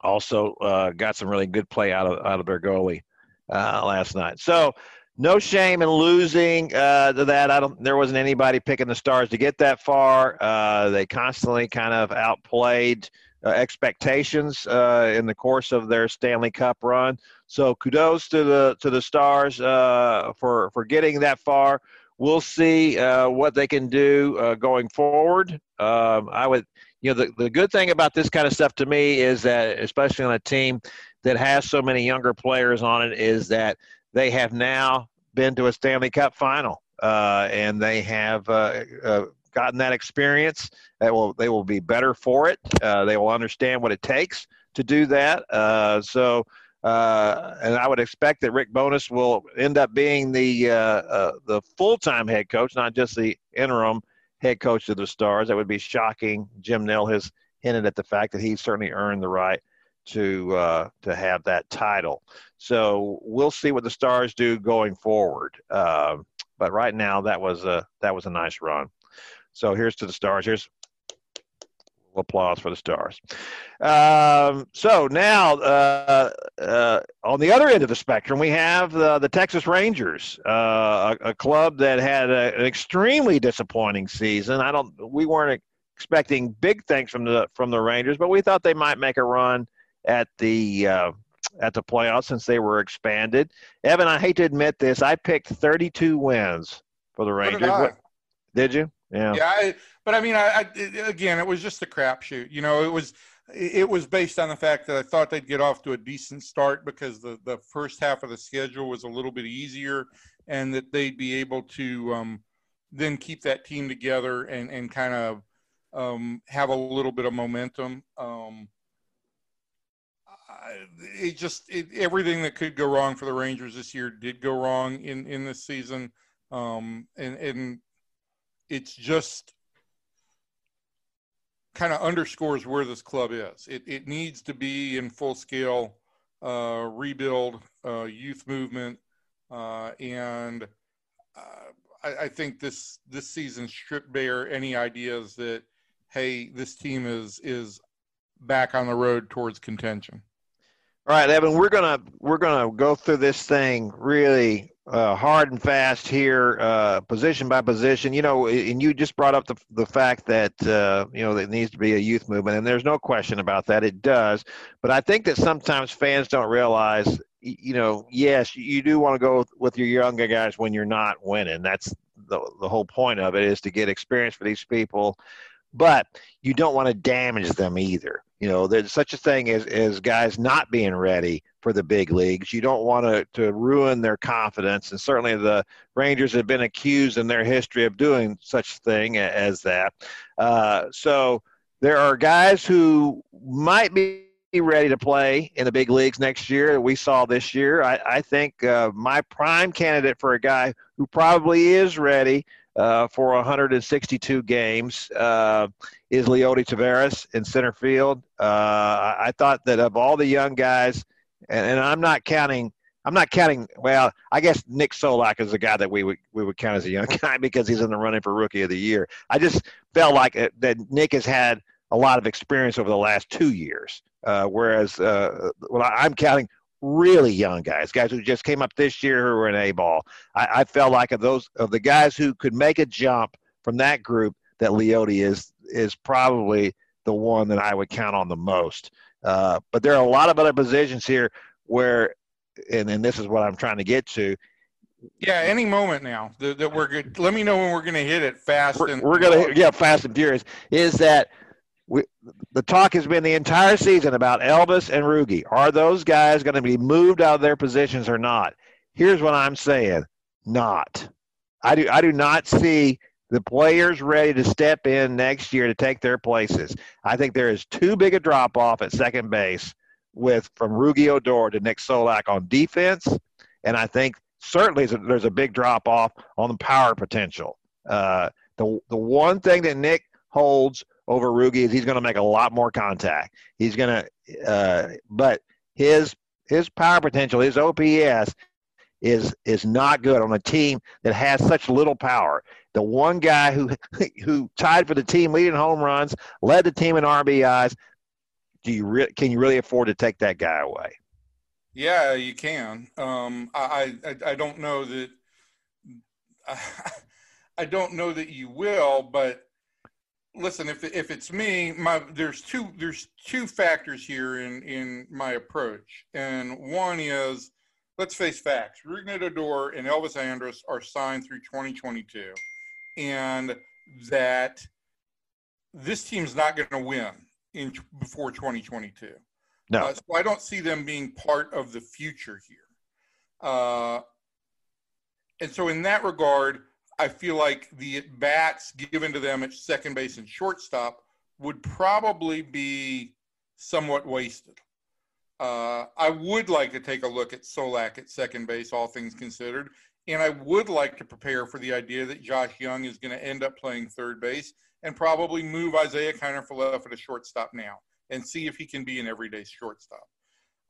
also uh, got some really good play out of out of their goalie uh, last night. So no shame in losing uh, to that. I don't. There wasn't anybody picking the Stars to get that far. Uh, they constantly kind of outplayed uh, expectations uh, in the course of their Stanley Cup run. So kudos to the to the Stars uh, for for getting that far. We'll see uh, what they can do going forward. Um, I would, you know, the, the good thing about this kind of stuff to me is that, especially on a team that has so many younger players on it, is that they have now been to a Stanley Cup final, uh, and they have uh, uh, gotten that experience. They will they will be better for it. Uh, they will understand what it takes to do that. Uh, so. Uh, and I would expect that Rick Bowness will end up being the the full time head coach, not just the interim head coach of the Stars. That would be shocking. Jim Nill has hinted at the fact that he certainly earned the right to uh, to have that title. So we'll see what the Stars do going forward. Uh, but right now, that was a that was a nice run. So here's to the Stars. Here's applause for the Stars. Um, so now, uh, uh, on the other end of the spectrum, we have the, the Texas Rangers, uh, a, a, club that had a, an extremely disappointing season. I don't, we weren't expecting big things from the from the Rangers, but we thought they might make a run at the uh, at the playoffs since they were expanded. Evan, I hate to admit this, I picked 32 wins for the Rangers. Did, what, did, you? Yeah. Yeah, I, but I mean, I, I, again, it was just a crapshoot. You know, it was it was based on the fact that I thought they'd get off to a decent start because the the first half of the schedule was a little bit easier, and that they'd be able to um, then keep that team together and and kind of um, have a little bit of momentum. Um, it just it, everything that could go wrong for the Rangers this year did go wrong in in this season, um, and and it's just kind of underscores where this club is. It it needs to be in full scale uh, rebuild, uh, youth movement, uh, and uh, I, I think this this season stripped bare any ideas that hey this team is is back on the road towards contention. All right, Evan, we're gonna we're gonna go through this thing really uh, hard and fast here, uh, position by position. You know, and you just brought up the the fact that uh, you know there needs to be a youth movement, and there's no question about that. It does, but I think that sometimes fans don't realize. You know, yes, you do want to go with your younger guys when you're not winning. That's the the whole point of it is to get experience for these people, but you don't want to damage them either you know, there's such a thing as, as guys not being ready for the big leagues. You don't want to, to ruin their confidence. And certainly the Rangers have been accused in their history of doing such thing as that. Uh, so there are guys who might be ready to play in the big leagues next year we saw this year. I, I think uh, my prime candidate for a guy who probably is ready uh, for 162 games uh, is Leody Taveras in center field. Uh, I thought that of all the young guys, and, and, I'm not counting. I'm not counting. Well, I guess Nick Solak is the guy that we would we would count as a young guy because he's in the running for Rookie of the Year. I just felt like it, that Nick has had a lot of experience over the last two years, uh, whereas uh, well, I'm counting really young guys, guys who just came up this year who were in A ball. I, I felt like of those of the guys who could make a jump from that group, that Leody is is probably the one that I would count on the most. Uh, but there are a lot of other positions here where, and, and this is what I'm trying to get to. Yeah, any moment now that, that we're good. Let me know when we're going to hit it fast. We're, and we're going to yeah, fast and furious. Is that we, the talk has been the entire season about Elvis and Rugi. Are those guys going to be moved out of their positions or not? Here's what I'm saying: not. I do. I do not see the players ready to step in next year to take their places. I think there is too big a drop off at second base with from Rugi Odor to Nick Solak on defense, and I think certainly there's a big drop off on the power potential. Uh, the the one thing that Nick holds over Rugi is he's going to make a lot more contact. He's going to, uh, but his his power potential, his OPS is is not good on a team that has such little power. The one guy who who tied for the team leading home runs, led the team in RBIs, do you re- can you really afford to take that guy away? Yeah, you can. Um, I, I I don't know that. I don't know that you will, but listen, if if it's me, my there's two there's two factors here in in my approach, and one is let's face facts: Odor and Elvis Andrus are signed through 2022, and that this team's not going to win in before 2022. No, uh, so I don't see them being part of the future here. Uh, and so, in that regard, I feel like the at bats given to them at second base and shortstop would probably be somewhat wasted. Uh, I would like to take a look at Solak at second base, all things considered. And I would like to prepare for the idea that Josh Jung is going to end up playing third base and probably move Isiah Kiner-Falefa to shortstop now and see if he can be an everyday shortstop.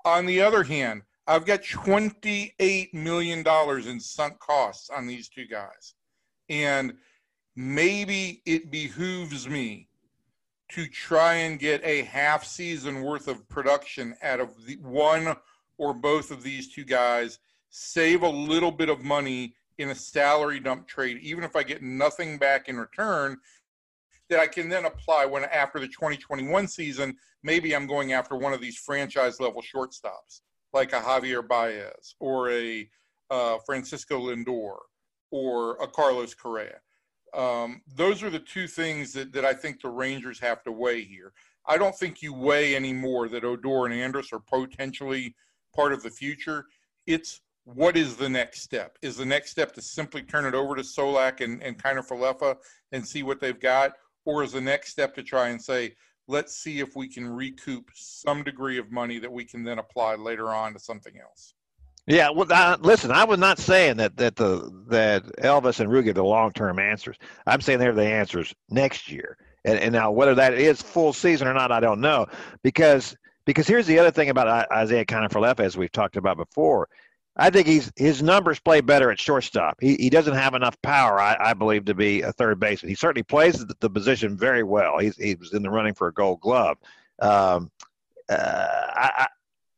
On the other hand, I've got $28 million in sunk costs on these two guys. And maybe it behooves me to try and get a half season worth of production out of the one or both of these two guys, save a little bit of money in a salary dump trade, even if I get nothing back in return, that I can then apply when after the 2021 season, maybe I'm going after one of these franchise level shortstops, like a Javier Baez or a uh, Francisco Lindor or a Carlos Correa. Um, those are the two things that, that I think the Rangers have to weigh here. I don't think you weigh anymore that Odor and Andrus are potentially part of the future. It's what is the next step? Is the next step to simply turn it over to Solak and, and Kiner-Falefa and see what they've got? Or is the next step to try and say, let's see if we can recoup some degree of money that we can then apply later on to something else? Yeah, well, listen, I was not saying that that the that Elvis and Rugi are the long term answers. I'm saying they're the answers next year. And, and now whether that is full season or not, I don't know because because here's the other thing about Isiah Kiner-Falefa, as we've talked about before. I think he's his numbers play better at shortstop. He he doesn't have enough power, I, I believe, to be a third baseman. He certainly plays the, the position very well. He's he was in the running for a Gold Glove. Um, uh, I, I,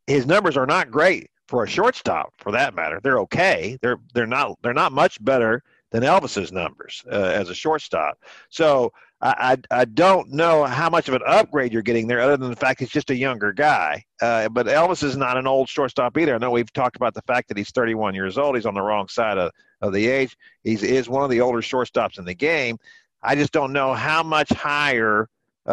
his numbers are not great for a shortstop, for that matter. They're okay. They're they're not they're not much better than Elvis's numbers uh, as a shortstop. So I, I, I don't know how much of an upgrade you're getting there, other than the fact he's just a younger guy. Uh, but Elvis is not an old shortstop either. I know we've talked about the fact that he's 31 years old. He's on the wrong side of, of the age. He's is one of the older shortstops in the game. I just don't know how much higher uh,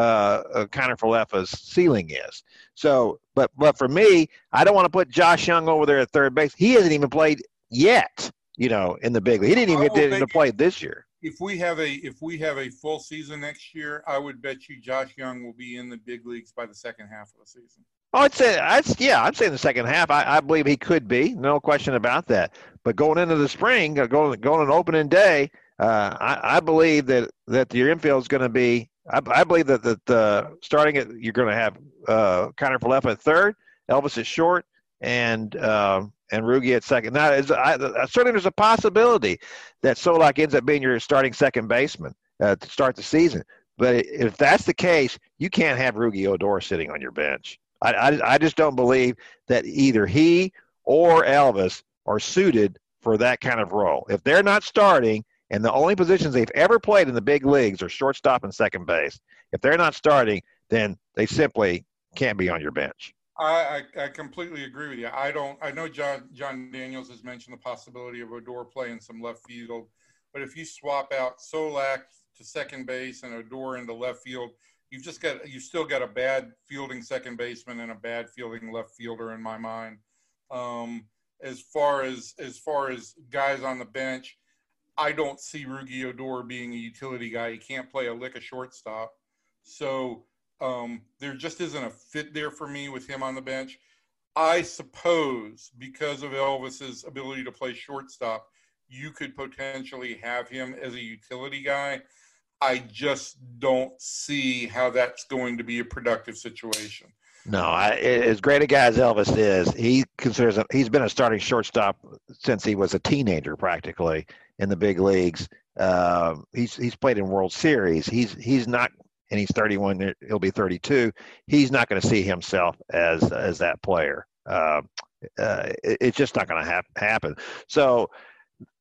uh Kiner-Falefa's ceiling is. So, but but for me, I don't want to put Josh Jung over there at third base. He hasn't even played yet. You know, in the big league, he didn't even get to play this year. If we have a if we have a full season next year, I would bet you Josh Jung will be in the big leagues by the second half of the season. Oh, I'd say, I'd, yeah, I'm saying the second half. I, I believe he could be, no question about that. But going into the spring, uh, going going an opening day, uh, I, I believe that that your infield is going to be I, I believe that that uh, starting you're going to have uh, Kiner-Falefa at third, Elvis is short, and uh, and Rugi at second. Now, is, I, certainly there's a possibility that Solak ends up being your starting second baseman uh, to start the season. But if that's the case, you can't have Rugi Odor sitting on your bench. I, I, I just don't believe that either he or Elvis are suited for that kind of role. If they're not starting, and the only positions they've ever played in the big leagues are shortstop and second base. If they're not starting, then they simply can't be on your bench. I, I, I completely agree with you. I don't. I know John Jon Daniels has mentioned the possibility of Odor playing some left field, but if you swap out Solak to second base and Odor into left field, you've just got you still got a bad fielding second baseman and a bad fielding left fielder in my mind. Um, as far as as far as guys on the bench, I don't see Rugi Odor being a utility guy. He can't play a lick of shortstop. So um, there just isn't a fit there for me with him on the bench. I suppose because of Elvis's ability to play shortstop, you could potentially have him as a utility guy. I just don't see how that's going to be a productive situation. No, I, as great a guy as Elvis is, he considers he's been a starting shortstop since he was a teenager, practically in the big leagues. Uh, he's he's played in World Series. He's he's not and he's 31, he'll be 32. He's not going to see himself as as that player. Uh, uh, it, it's just not going to hap- happen. So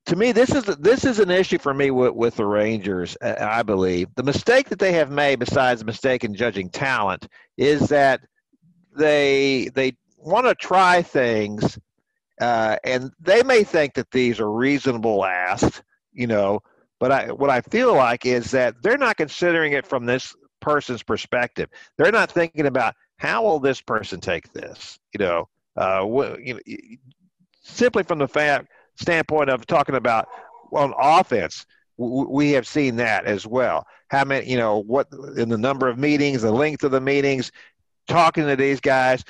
to me, this is this is an issue for me with, with the Rangers. I believe the mistake that they have made, besides the mistake in judging talent, is that they they want to try things, uh, and they may think that these are reasonable asks, you know. But I, what I feel like is that they're not considering it from this person's perspective. They're not thinking about how will this person take this, you know. Uh, you know, simply from the fact standpoint of talking about on offense, we have seen that as well. How many, you know, what in the number of meetings, the length of the meetings, talking to these guys.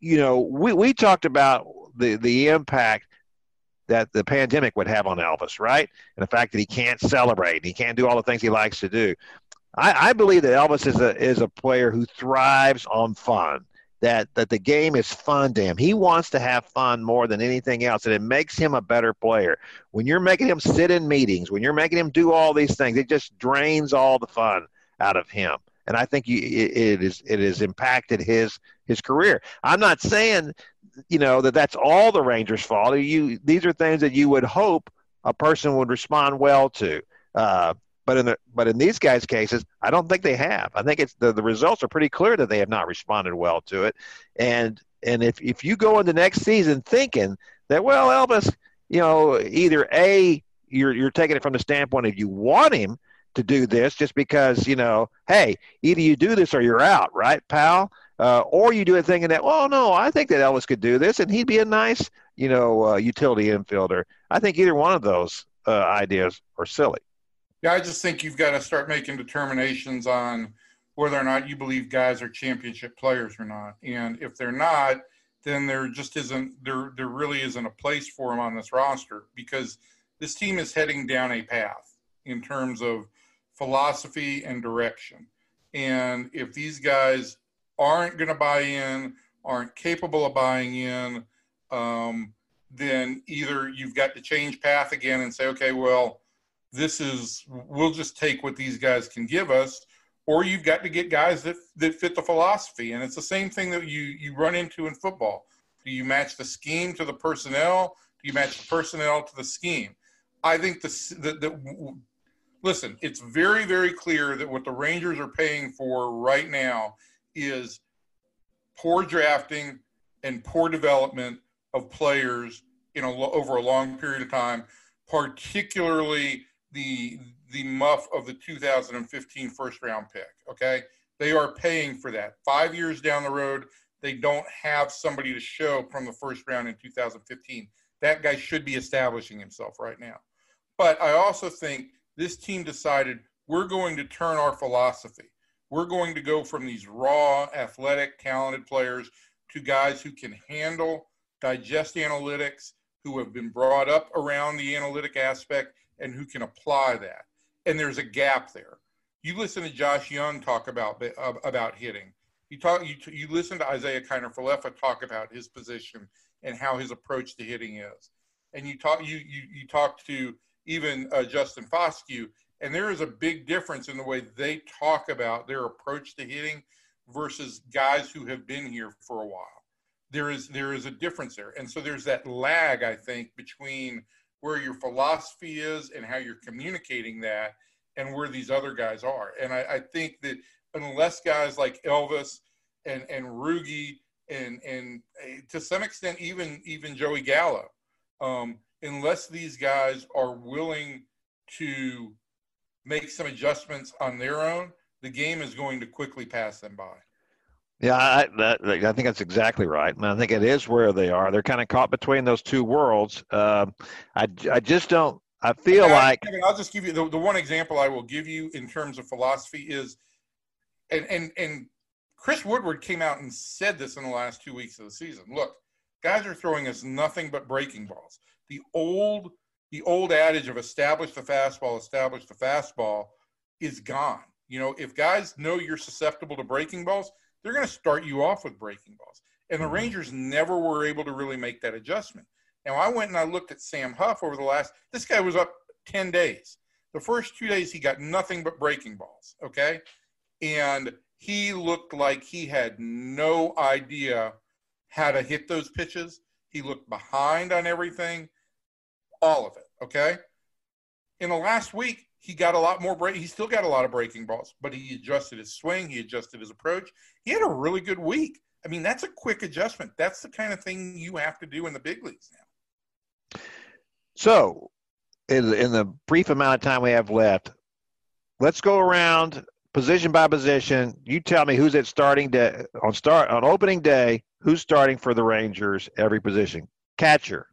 You know, we, we talked about the, the impact that the pandemic would have on Elvis, right? And the fact that he can't celebrate and he can't do all the things he likes to do. I, I believe that Elvis is a is a player who thrives on fun that that the game is fun to him. He wants to have fun more than anything else, and it makes him a better player. When you're making him sit in meetings, when you're making him do all these things, it just drains all the fun out of him. And I think you, it, it is it has impacted his his career. I'm not saying, you know, that that's all the Rangers' fault. You these are things that you would hope a person would respond well to. Uh, but in the but in these guys' cases, I don't think they have. I think it's the, the results are pretty clear that they have not responded well to it. And and if if you go into next season thinking that well Elvis, you know, either a you're you're taking it from the standpoint of you want him to do this just because you know, hey, either you do this or you're out, right, pal? Uh, or you do a thing thinking that, well, no, I think that Elvis could do this, and he'd be a nice, you know, uh, utility infielder. I think either one of those uh, ideas are silly. Yeah, I just think you've got to start making determinations on whether or not you believe guys are championship players or not. And if they're not, then there just isn't there there really isn't a place for them on this roster because this team is heading down a path in terms of philosophy and direction. And if these guys aren't going to buy in, aren't capable of buying in, um, then either you've got to change path again and say, okay, well, this is we'll just take what these guys can give us or you've got to get guys that that fit the philosophy. And it's the same thing that you you run into in football. Do you match the scheme to the personnel? Do you match the personnel to the scheme? I think the the, the listen it's very very clear that what the rangers are paying for right now is poor drafting and poor development of players in know over a long period of time particularly the the muff of the 2015 first round pick. Okay, they are paying for that. Five years down the road, they don't have somebody to show from the first round in 2015. That guy should be establishing himself right now. But I also think this team decided we're going to turn our philosophy. We're going to go from these raw, athletic, talented players to guys who can handle, digest analytics, who have been brought up around the analytic aspect, and who can apply that. And there's a gap there. You listen to Josh Jung talk about about hitting. You talk you you listen to Isiah Kiner-Falefa talk about his position and how his approach to hitting is. And you talk you you you talk to even uh, Justin Foscue, and there is a big difference in the way they talk about their approach to hitting versus guys who have been here for a while. There is there is a difference there, and so there's that lag I think between where your philosophy is and how you're communicating that and where these other guys are. And I, I think that unless guys like Elvis and, and Rugi and, and eh, to some extent, even, even Joey Gallo, um, unless these guys are willing to make some adjustments on their own, the game is going to quickly pass them by. Yeah, I, that, I think that's exactly right, and I think it is where they are. They're kind of caught between those two worlds. Uh, I, I just don't. I feel I, like. Kevin, I'll just give you the, the one example I will give you in terms of philosophy is, and and and Chris Woodward came out and said this in the last two weeks of the season. Look, guys are throwing us nothing but breaking balls. The old the old adage of establish the fastball, establish the fastball is gone. You know, if guys know you're susceptible to breaking balls they're going to start you off with breaking balls. And the mm-hmm. Rangers never were able to really make that adjustment. Now, I went and I looked at Sam Huff over the last, this guy was up 10 days. The first two days, he got nothing but breaking balls, okay? and he looked like he had no idea how to hit those pitches. He looked behind on everything, all of it. Okay. In the last week, he got a lot more break. He still got a lot of breaking balls, but he adjusted his swing. He adjusted his approach. He had a really good week. I mean, that's a quick adjustment. That's the kind of thing you have to do in the big leagues now. So, in, in the brief amount of time we have left, let's go around position by position. You tell me who's at starting day on start on opening day. Who's starting for the Rangers? Every position. Catcher.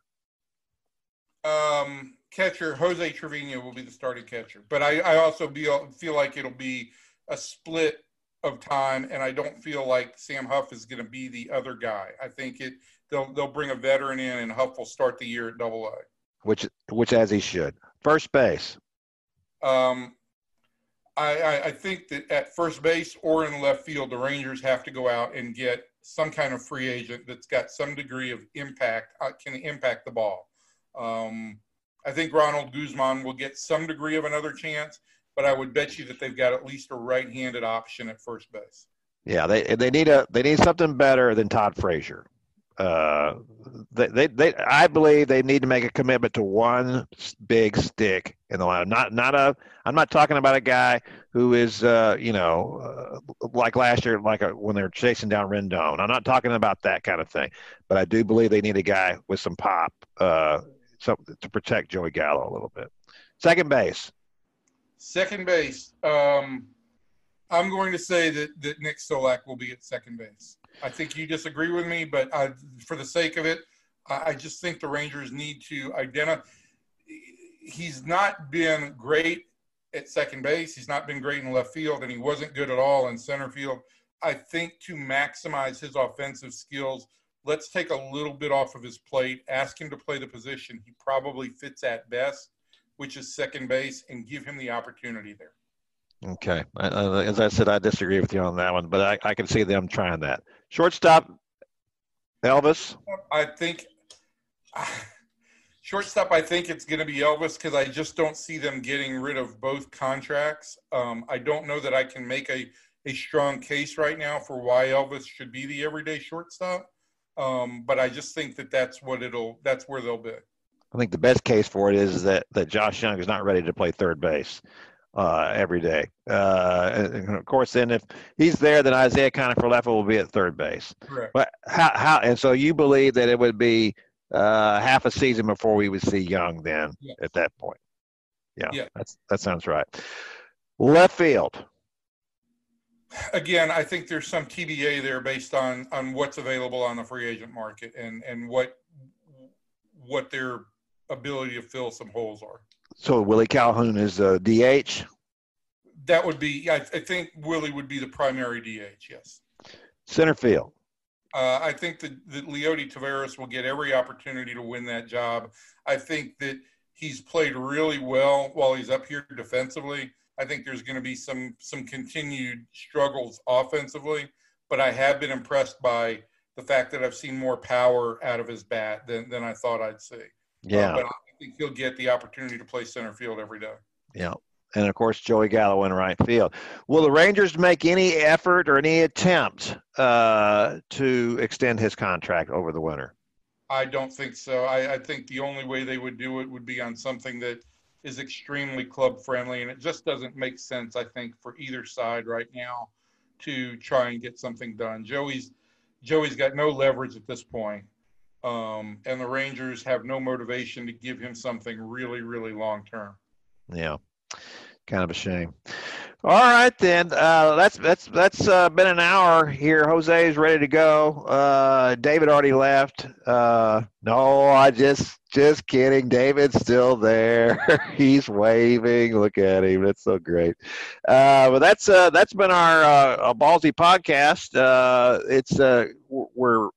Um, catcher Jose Trevino will be the starting catcher, but I, I also feel feel like it'll be a split of time, and I don't feel like Sam Huff is going to be the other guy. I think it they'll they'll bring a veteran in, and Huff will start the year at Double A. Which which as he should. First base. Um, I, I, I think that at first base or in left field, the Rangers have to go out and get some kind of free agent that's got some degree of impact, uh, can impact the ball. Um, I think Ronald Guzman will get some degree of another chance, but I would bet you that they've got at least a right-handed option at first base. Yeah, they they need a they need something better than Todd Frazier. Uh, they, they, they, I believe they need to make a commitment to one big stick in the line. Not, not a. I'm not talking about a guy who is, uh, you know, uh, like last year, like a, when they were chasing down Rendon. I'm not talking about that kind of thing, but I do believe they need a guy with some pop, uh, so, to protect Joey Gallo a little bit. Second base. Second base. Um, I'm going to say that that Nick Solak will be at second base. I think you disagree with me, but I, for the sake of it, I, I just think the Rangers need to identify. He's not been great at second base. He's not been great in left field, and he wasn't good at all in center field. I think to maximize his offensive skills, let's take a little bit off of his plate, ask him to play the position he probably fits at best, which is second base, and give him the opportunity there. Okay. As I said, I disagree with you on that one, but I, I can see them trying that. Shortstop, Elvis. I think shortstop. I think it's going to be Elvis because I just don't see them getting rid of both contracts. Um, I don't know that I can make a a strong case right now for why Elvis should be the everyday shortstop. Um, but I just think that that's what it'll. That's where they'll be. I think the best case for it is that that Josh Jung is not ready to play third base uh, every day. Uh, and of course, then if he's there, then Isaiah Isiah Kiner-Falefa will be at third base. Correct. But how, how, and so you believe that it would be uh, half a season before we would see Jung then yes. at that point. Yeah, yeah, that's that sounds right. Left field. Again, I think there's some TBA there based on on what's available on the free agent market and and what what their ability to fill some holes are. So Willie Calhoun is a DH. That would be. I, I think Willie would be the primary DH. Yes. Center field. Uh, I think that, that Leody Taveras will get every opportunity to win that job. I think that he's played really well while he's up here defensively. I think there's going to be some some continued struggles offensively, but I have been impressed by the fact that I've seen more power out of his bat than, than I thought I'd see. Yeah. Uh, but I think he'll get the opportunity to play center field every day. Yeah. And of course, Joey Gallo in right field. Will the Rangers make any effort or any attempt uh, to extend his contract over the winter? I don't think so. I, I, think the only way they would do it would be on something that is extremely club friendly, and it just doesn't make sense. I think for either side right now to try and get something done. Joey's Joey's got no leverage at this point, um, and the Rangers have no motivation to give him something really, really long term. Yeah, kind of a shame. All right, then. Uh, that's that's that's uh, been an hour here. Jose is ready to go. Uh, David already left. Uh, no, I just just kidding. David's still there. He's waving. Look at him. That's so great. Uh, but that's uh, that's been our Ballzy podcast. it's we're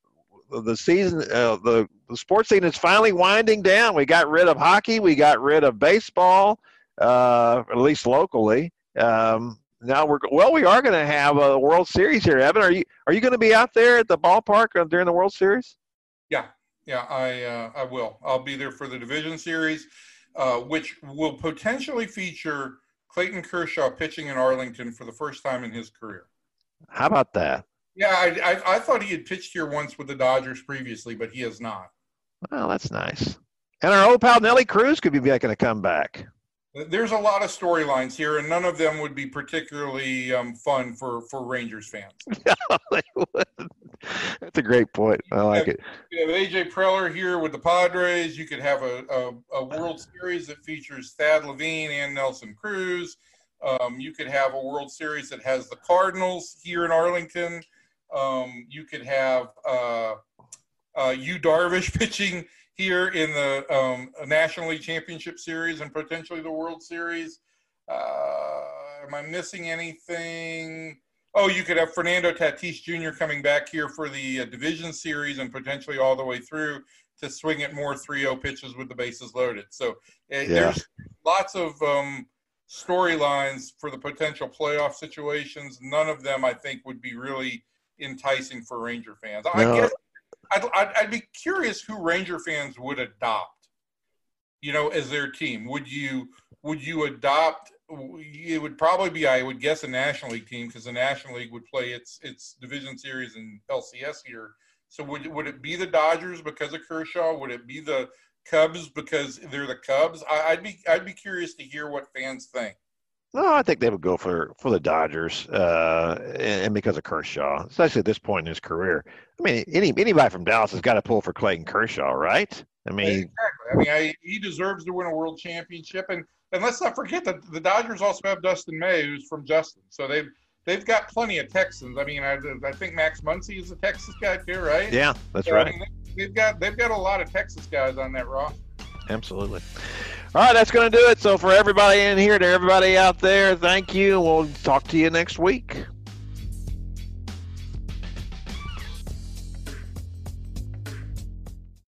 the season the the sports scene is finally winding down. We got rid of hockey. We got rid of baseball. at least locally. Um, now we're well. We are going to have a World Series here, Evan. Are you are you going to be out there at the ballpark during the World Series? Yeah, yeah, I uh, I will. I'll be there for the Division Series, uh, which will potentially feature Clayton Kershaw pitching in Arlington for the first time in his career. How about that? Yeah, I, I, I thought he had pitched here once with the Dodgers previously, but he has not. Well, that's nice. And our old pal Nelly Cruz could be making a comeback. There's a lot of storylines here, and none of them would be particularly um, fun for, for Rangers fans. That's a great point. I like it. You have AJ Preller here with the Padres. You could have a, a, a World Series that features Thad Levine and Nelson Cruz. Um, you could have a World Series that has the Cardinals here in Arlington. Um, you could have uh, uh, Yu Darvish pitching here in the um, National League Championship Series and potentially the World Series. Uh, am I missing anything? Oh, you could have Fernando Tatis Jr. coming back here for the uh, division series and potentially all the way through to swing at more 3-0 pitches with the bases loaded. So uh, yeah. there's lots of um, storylines for the potential playoff situations. None of them, I think, would be really enticing for Ranger fans. No. I guess I'd, I'd, I'd, be curious who Ranger fans would adopt, you know, as their team. Would you would you adopt? It would probably be, I would guess, a National League team because the National League would play its its division series in LCS here. So would would it be the Dodgers because of Kershaw? Would it be the Cubs because they're the Cubs? I, I'd be I'd be curious to hear what fans think. No, I think they would go for for the Dodgers, uh, and, and, because of Kershaw, especially at this point in his career. I mean, any anybody from Dallas has got to pull for Clayton Kershaw, right? I mean, exactly. I mean, I, he deserves to win a world championship, and and let's not forget that the Dodgers also have Dustin May, who's from Justin, so they've they've got plenty of Texans. I mean, I, I think Max Muncy is a Texas guy too, right? Yeah, that's so, right. I mean, they've got they've got a lot of Texas guys on that roster. Absolutely. All right, that's going to do it. So, for everybody in here, to everybody out there, thank you. We'll talk to you next week.